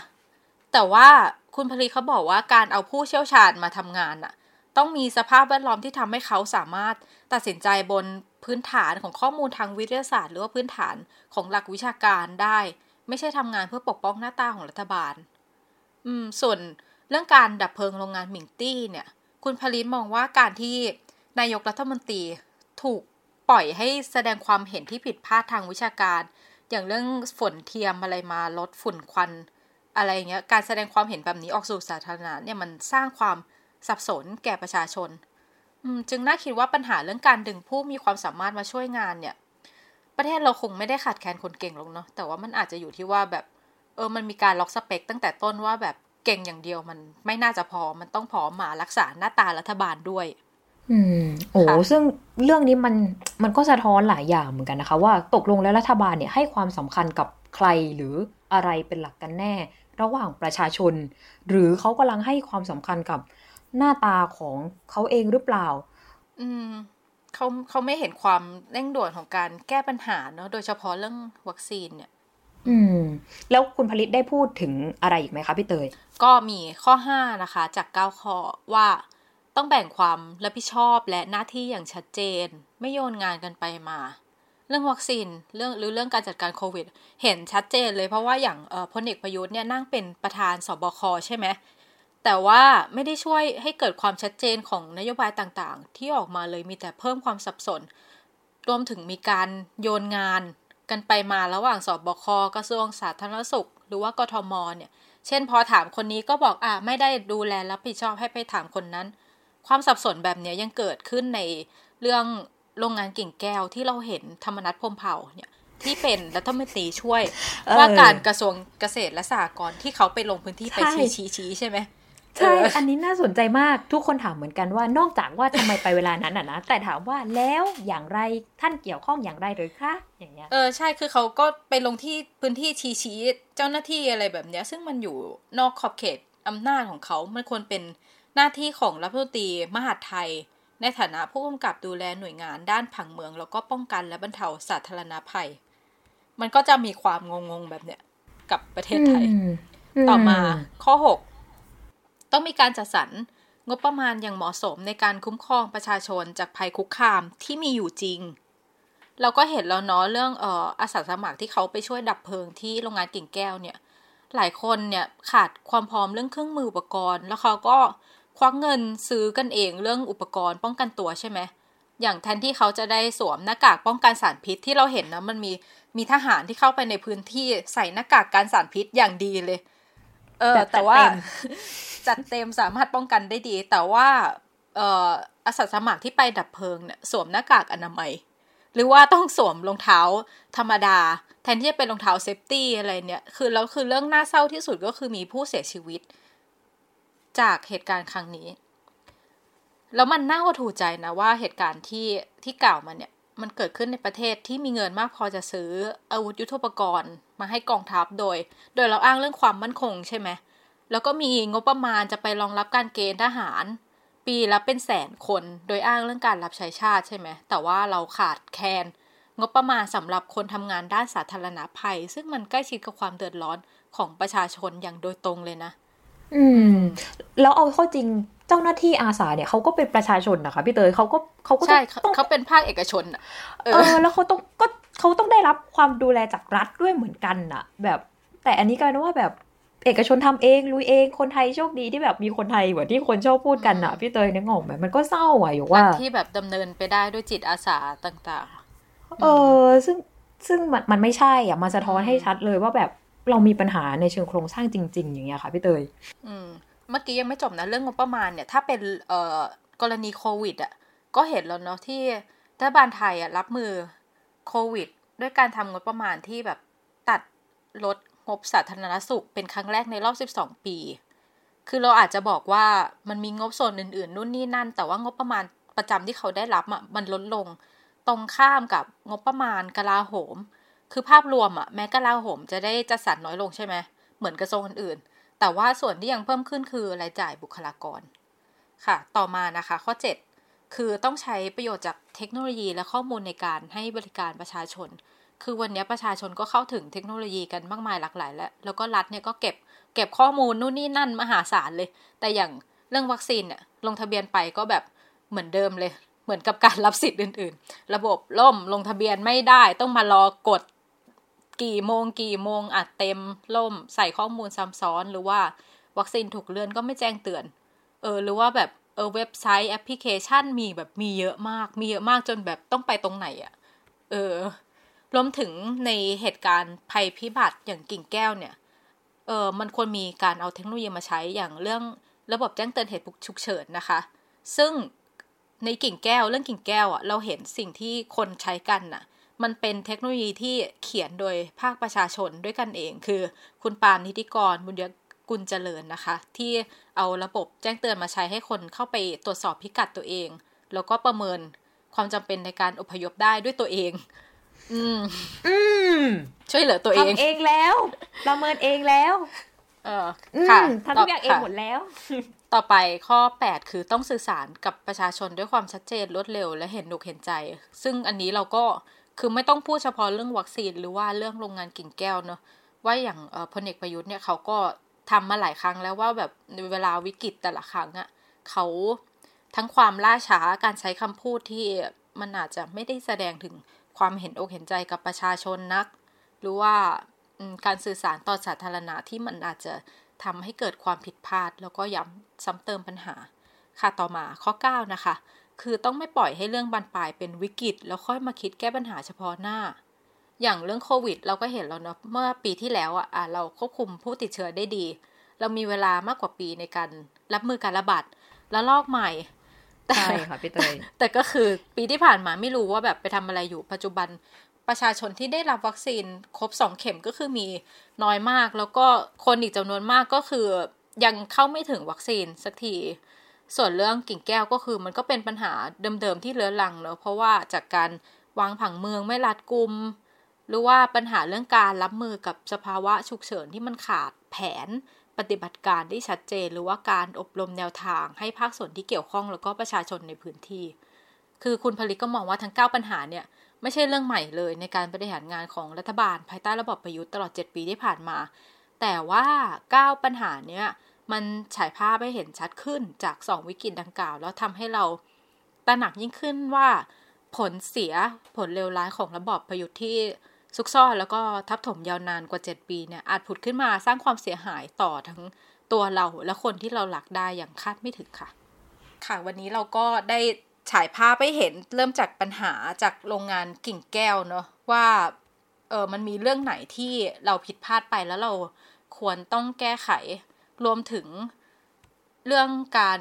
แต่ว่าคุณผลิตเขาบอกว่าการเอาผู้เชี่ยวชาญมาทำงานอะต้องมีสภาพแวดล้อมที่ทำให้เขาสามารถตัดสินใจบนพื้นฐานของข้อมูลทางวิทยาศาสตร์ หรือว่าพื้นฐานของหลักวิชาการได้ ไม่ใช่ทำงานเพื่อปกป้องหน้าตาของรัฐบาล อืม ส่วนเรื่องการดับเพลิงโรงงานหมิงตี้เนี่ย คุณผลิตมองว่าการที่นายกรัฐมนตรีถูกปล่อยให้แสดงความเห็นที่ผิดพลาดทางวิชาการ อย่างเรื่องฝนเทียมอะไรมาลดฝุ่นควัน อะไรเงี้ยการแสดงความเห็นแบบนี้ออกสู่สาธารณะเนี่ยมันสร้างความสับสนแก่ประชาชนจึงน่าคิดว่าปัญหาเรื่องการดึงผู้มีความสามารถมาช่วยงานเนี่ย ประเทศเราคงไม่ได้ขาดแคลนคนเก่งหรอกเนาะแต่ว่ามันอาจจะอยู่ที่ว่าแบบ เออมันมีการล็อกสเปค ตั้งแต่ต้นว่าแบบเก่งอย่างเดียวมันไม่น่าจะพอมันต้องพอมารักษาหน้าตารัฐบาลด้วย อืม โอ้ซึ่งเรื่องนี้มันมันก็สะท้อนหลายอย่างเหมือนกันนะคะ ว่าตกลงแล้วรัฐบาลเนี่ยให้ความสำคัญกับใครหรือ อะไรเป็นหลักกันแน่ ระหว่างประชาชน หรือเขากำลังให้ความสำคัญกับหน้าตาของเขาเองหรือเปล่า อืมเขาเขาไม่เห็นความเร่งด่วนของการแก้ปัญหาเนาะโดยเฉพาะเรื่องวัคซีนเนี่ย อืม แล้วคุณผลิตได้พูดถึงอะไรอีกไหมคะพี่เตย ก็มีข้อห้านะคะ จากเก้าข้อว่าต้องแบ่งความรับผิดชอบและหน้าที่อย่างชัดเจน ไม่โยนงานกันไปมาเรื่องวัคซีนเรื่องหรือเรื่องการจัดการโควิด เห็นชัดเจนเลยเพราะว่าอย่างพลเอกประยุทธ์เนี่ยนั่งเป็นประธานสบคใช่ไหมแต่ว่าไม่ได้ช่วยให้เกิดความชัดเจนของนโยบายต่างๆ ที่ออกมาเลยมีแต่เพิ่มความสับสน รวมถึงมีการโยนงานกันไปมาระหว่างสบคกระทรวงสาธารณสุข หรือว่ากทมเนี่ย เช่นพอถามคนนี้ก็บอกอ่าไม่ได้ดูแลรับผิดชอบให้ไปถามคนนั้น ความสับสนแบบนี้ยังเกิดขึ้นในเรื่อง โรงงานกิ่งแก้วที่เราเห็นธรรมนัฐพมเผ่าเนี่ยที่เป็นรัฐมนตรีช่วย ว่าการกระทรวงเกษตรและสหกรณ์ที่เขาไปลงพื้นที่ไปชี้ชี้ชี้ใช่ไหมใช่ อันนี้น่าสนใจมากทุกคนถามเหมือนกันว่านอกจากว่าทำไมไปเวลานั้นอะนะ แต่ถามว่าแล้วอย่างไรท่านเกี่ยวข้องอย่างไรหรือคะอย่างเงี้ยเออใช่คือเขาก็ไปลงที่พื้นที่ชี้ชี้เจ้าหน้าที่อะไรแบบเนี้ย ซึ่งมันอยู่นอกขอบเขตอำนาจของเขามันควรเป็นหน้าที่ของรัฐมนตรีมหาดไทย ในฐานะผู้กำกับดูแลหน่วยงานด้านผังเมือง แล้วก็ป้องกันและบรรเทาสาธารณภัย มันก็จะมีความงงๆแบบเนี้ยกับประเทศไทย ต่อมาข้อหกต้องมีการจัดสรรงบประมาณอย่างเหมาะสมในการคุ้มครองประชาชนจากภัยคุกคามที่มีอยู่จริง เราก็เห็นแล้วเนาะเรื่องเอ่ออาสาสมัครที่เขาไปช่วยดับเพลิงที่โรงงานกิ่งแก้วเนี่ย หลายคนเนี่ยขาดความพร้อมเรื่องเครื่องมืออุปกรณ์ แล้วเขาก็ ควักเงินซื้อกันเองเรื่องอุปกรณ์ป้องกันตัวใช่ไหมอย่างแทนที่เขาจะได้สวมหน้ากากป้องกันสารพิษที่เราเห็นนะมันมีมีทหารที่เข้าไปในพื้นที่ใส่หน้ากากการสารพิษอย่างดีเลย เออ แต่ว่าจัดเต็มสามารถป้องกันได้ดี แต่ว่า เอ่ออาสาสมัครที่ไปดับเพลิงเนี่ยสวมหน้ากากอนามัย หรือว่าต้องสวมรองเท้าธรรมดา แทนที่จะเป็นรองเท้า safety อะไรเนี่ย คือแล้วคือเรื่องน่าเศร้าที่สุดก็คือมีผู้เสียชีวิต จากเหตุการณ์ครั้งนี้ แล้วมันน่าหดหู่ใจนะว่าเหตุการณ์ที่ที่กล่าวมาเนี่ยมันเกิดขึ้นในประเทศที่มีเงินมากพอจะซื้ออาวุธยุทโธปกรณ์ มาให้กองทัพโดย โดยเราอ้างเรื่องความมั่นคงใช่ไหมแล้วก็มีงบประมาณจะไปรองรับการเกณฑ์ทหาร ปีละเป็นแสนคน โดยอ้างเรื่องการรับใช้ชาติใช่ไหมแต่ว่าเราขาดแคลนงบประมาณสำหรับคนทำงานด้านสาธารณภัย ซึ่งมันใกล้ชิดกับความเดือดร้อนของประชาชนอย่างโดยตรงเลยนะ อืม แล้วเอาเข้าจริงเจ้าหน้าที่อาสาเนี่ยเขาก็เป็นประชาชนนะคะพี่เตยเขาก็เขาก็ใช่เขาเป็นภาคเอกชนอะเออ แล้วเขาต้องก็เขาต้องได้รับความดูแลจากรัฐด้วยเหมือนกันอะ แบบ แต่อันนี้กลายเป็นว่าแบบเอกชนทำเองลุยเองคนไทยโชคดีที่แบบมีคนไทยเหมือนที่คนชอบพูดกันอะพี่เตยนึกออกไหมมันก็เศร้าอะอยู่ว่าที่แบบดำเนินไปได้ด้วยจิตอาสาต่าง ๆ เออซึ่งซึ่งมันมันไม่ใช่อะมาสะท้อนให้ชัดเลยว่าแบบ เรามีปัญหาในเชิงโครงสร้างจริง ๆ อย่างเงี้ยค่ะพี่เตยอืมเมื่อกี้ยังไม่จบนะเรื่องงบประมาณเนี่ยถ้าเป็นเอ่อกรณีโควิดอะก็เห็นแล้วเนาะที่รัฐบาลไทยอะรับมือโควิด ด้วยการทำงบประมาณที่แบบตัดลดงบสาธารณสุขเป็นครั้งแรกในรอบ 12 ปี คือเราอาจจะบอกว่ามันมีงบส่วนอื่น ๆ นู่นนี่นั่น แต่ว่างบประมาณประจำที่เขาได้รับอะมันลดลง ตรงข้ามกับงบประมาณกลาโหม คือภาพรวมอะแม้กระลาโหมจะได้จัดสรรน้อยลงใช่ไหมเหมือนกระทรวงอื่นๆ แต่ว่าส่วนที่ยังเพิ่มขึ้นคือรายจ่ายบุคลากร ค่ะ ต่อมานะคะข้อ 7 คือต้องใช้ประโยชน์จากเทคโนโลยีและข้อมูลในการให้บริการประชาชน คือวันนี้ประชาชนก็เข้าถึงเทคโนโลยีกันมากมายหลากหลาย แล้วแล้วก็รัฐเนี่ยก็เก็บเก็บข้อมูลนู่นนี่นั่นมหาศาลเลย แต่อย่างเรื่องวัคซีนเนี่ยลงทะเบียนไปก็แบบเหมือนเดิมเลย เหมือนกับการรับสิทธิ์อื่น ๆ ระบบล่มลงทะเบียนไม่ได้ต้องมารอกด กี่โมงกี่โมงอัดเต็มล่มใส่ข้อมูลซ้ำซ้อนหรือว่าวัคซีนถูกเลื่อนก็ไม่แจ้งเตือน เออ หรือว่าแบบเออเว็บไซต์แอปพลิเคชันมีแบบมีเยอะมาก มีเยอะมากจนแบบต้องไปตรงไหนอะ่ะ เออ รวมถึงในเหตุการณ์ภัยพิบัติอย่างกิ่งแก้วเนี่ย เออมันควรมีการเอาเทคโนโลยีมาใช้อย่างเรื่องระบบแจ้งเตือนเหตุฉุกเฉินนะคะ ซึ่งในกิ่งแก้วเรื่องกิ่งแก้วอะเราเห็นสิ่งที่คนใช้กันน่ะ มันเป็นเทคโนโลยีที่เขียนโดยภาคประชาชนด้วยกันเอง คือคุณปาล์มนิติกรบุญยกุลเจริญนะคะ ที่เอาระบบแจ้งเตือนมาใช้ให้คนเข้าไปตรวจสอบพิกัดตัวเอง แล้วก็ประเมินความจำเป็นในการอพยพได้ด้วยตัวเอง อืม อืม ช่วยเหลือตัวเองทำเองแล้ว ประเมินเองแล้ว เออค่ะทำทุกอย่างเองหมดแล้วต่อไปข้อแปดคือต้องสื่อสารกับประชาชนด้วยความชัดเจนรวดเร็วและเห็นหนุกเห็นใจ ซึ่งอันนี้เราก็ คือไม่ต้องพูดเฉพาะเรื่องวัคซีนหรือว่าเรื่องโรงงานกิ่งแก้วเนาะว่าอย่างพลเอกประยุทธ์เนี่ยเขาก็ทำมาหลายครั้งแล้วว่าแบบในเวลาวิกฤตแต่ละครั้งอะ่ะเขาทั้งความล่าช้าการใช้คำพูดที่มันอาจจะไม่ได้แสดงถึงความเห็นอกเห็นใจกับประชาชนนัก หรือว่าการสื่อสารต่อสาธารณะที่มันอาจจะทำให้เกิดความผิดพลาด แล้วก็ย้ำซ้ำเติมปัญหา ค่ะต่อมาข้อ 9 นะคะ คือต้องไม่ปล่อยให้เรื่องบานปลายเป็นวิกฤต แล้วค่อยมาคิดแก้ปัญหาเฉพาะหน้า อย่างเรื่องโควิด เราก็เห็นแล้วเนาะเมื่อปีที่แล้วอะเราควบคุมผู้ติดเชื้อได้ดี เรามีเวลามากกว่าปีในการรับมือการระบาดแล้วลอกใหม่ใช่ค่ะพี่เตยแต่ก็คือปีที่ผ่านมาไม่รู้ว่าแบบไปทำอะไรอยู่ปัจจุบันประชาชนที่ได้รับวัคซีนครบสองเข็มก็คือมีน้อยมาก แล้วก็คนอีกจำนวนมากก็คือยังเข้าไม่ถึงวัคซีนสักที ส่วนเรื่องกิ่งแก้วก็คือมันก็เป็นปัญหาเดิมๆที่เลื้อรังเนาะเพราะว่าจากการวางผังเมืองไม่รัดกุม หรือว่าปัญหาเรื่องการรับมือกับสภาวะฉุกเฉินที่มันขาดแผนปฏิบัติการที่ชัดเจน หรือว่าการอบรมแนวทางให้ภาคส่วนที่เกี่ยวข้องแล้วก็ประชาชนในพื้นที่ คือคุณผลิตก็มองว่าทั้ง 9 ปัญหาเนี่ยไม่ใช่เรื่องใหม่เลยในการบริหารงานของรัฐบาล ภายใต้ระบบประยุทธ์ตลอด 7 ปีที่ผ่านมา แต่ว่า 9 ปัญหาเนี้ย มันฉายภาพให้เห็นชัดขึ้นจาก 2 วิกฤตดังกล่าว แล้วทำให้เราตระหนักยิ่งขึ้นว่า ผลเสียผลเลวร้ายของระบอบประยุทธ์ที่ซุกซ่อนแล้วก็ทับถมยาวนานกว่า 7 ปีเนี่ยอาจผุดขึ้นมาสร้างความเสียหายต่อทั้งตัวเราและคนที่เราหลักได้อย่างคาดไม่ถึงค่ะ ค่ะวันนี้เราก็ได้ฉายภาพให้เห็นเริ่มจากปัญหาจากโรงงานกิ่งแก้วเนาะว่าเออมันมีเรื่องไหนที่เราผิดพลาดไปแล้วเราควรต้องแก้ไข รวมถึงเรื่องการ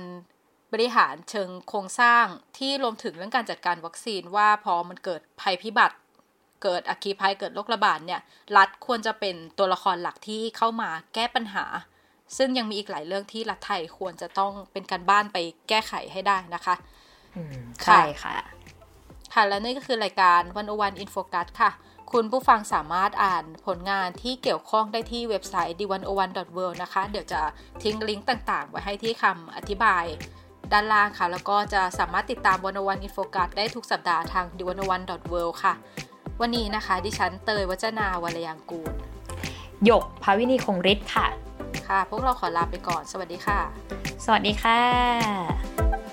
บริหารเชิงโครงสร้างที่รวมถึงเรื่องการจัดการวัคซีนว่าพอมันเกิดภัยพิบัติ เกิดอัคคีภัยเกิดโรคระบาดเนี่ยรัฐควรจะเป็นตัวละครหลักที่เข้ามาแก้ปัญหา ซึ่งยังมีอีกหลายเรื่องที่รัฐไทยควรจะต้องเป็นการบ้านไปแก้ไขให้ได้นะคะใช่ค่ะ ค่ะและนี่ก็คือรายการวันอวันอินโฟกัสค่ะ คุณผู้ฟังสามารถอ่านผลงานที่เกี่ยวข้องได้ที่เว็บไซต์ d 1 0 1 w o r l d นะคะ เดี๋ยวจะทิ้งลิงก์ต่างๆ ไว้ให้ที่คำอธิบายด้านล่างค่ะ แล้วก็จะสามารถติดตามวันอวันอินโฟกัสได้ทุกสัปดาห์ทาง d 1 0 1 w o r l d ค่ะ วันนี้นะคะ ดิฉันเตยวัจนาวรยังกูลหยกภาวินีคงฤทธิ์ค่ะ ค่ะ พวกเราขอลาไปก่อน สวัสดีค่ะ สวัสดีค่ะ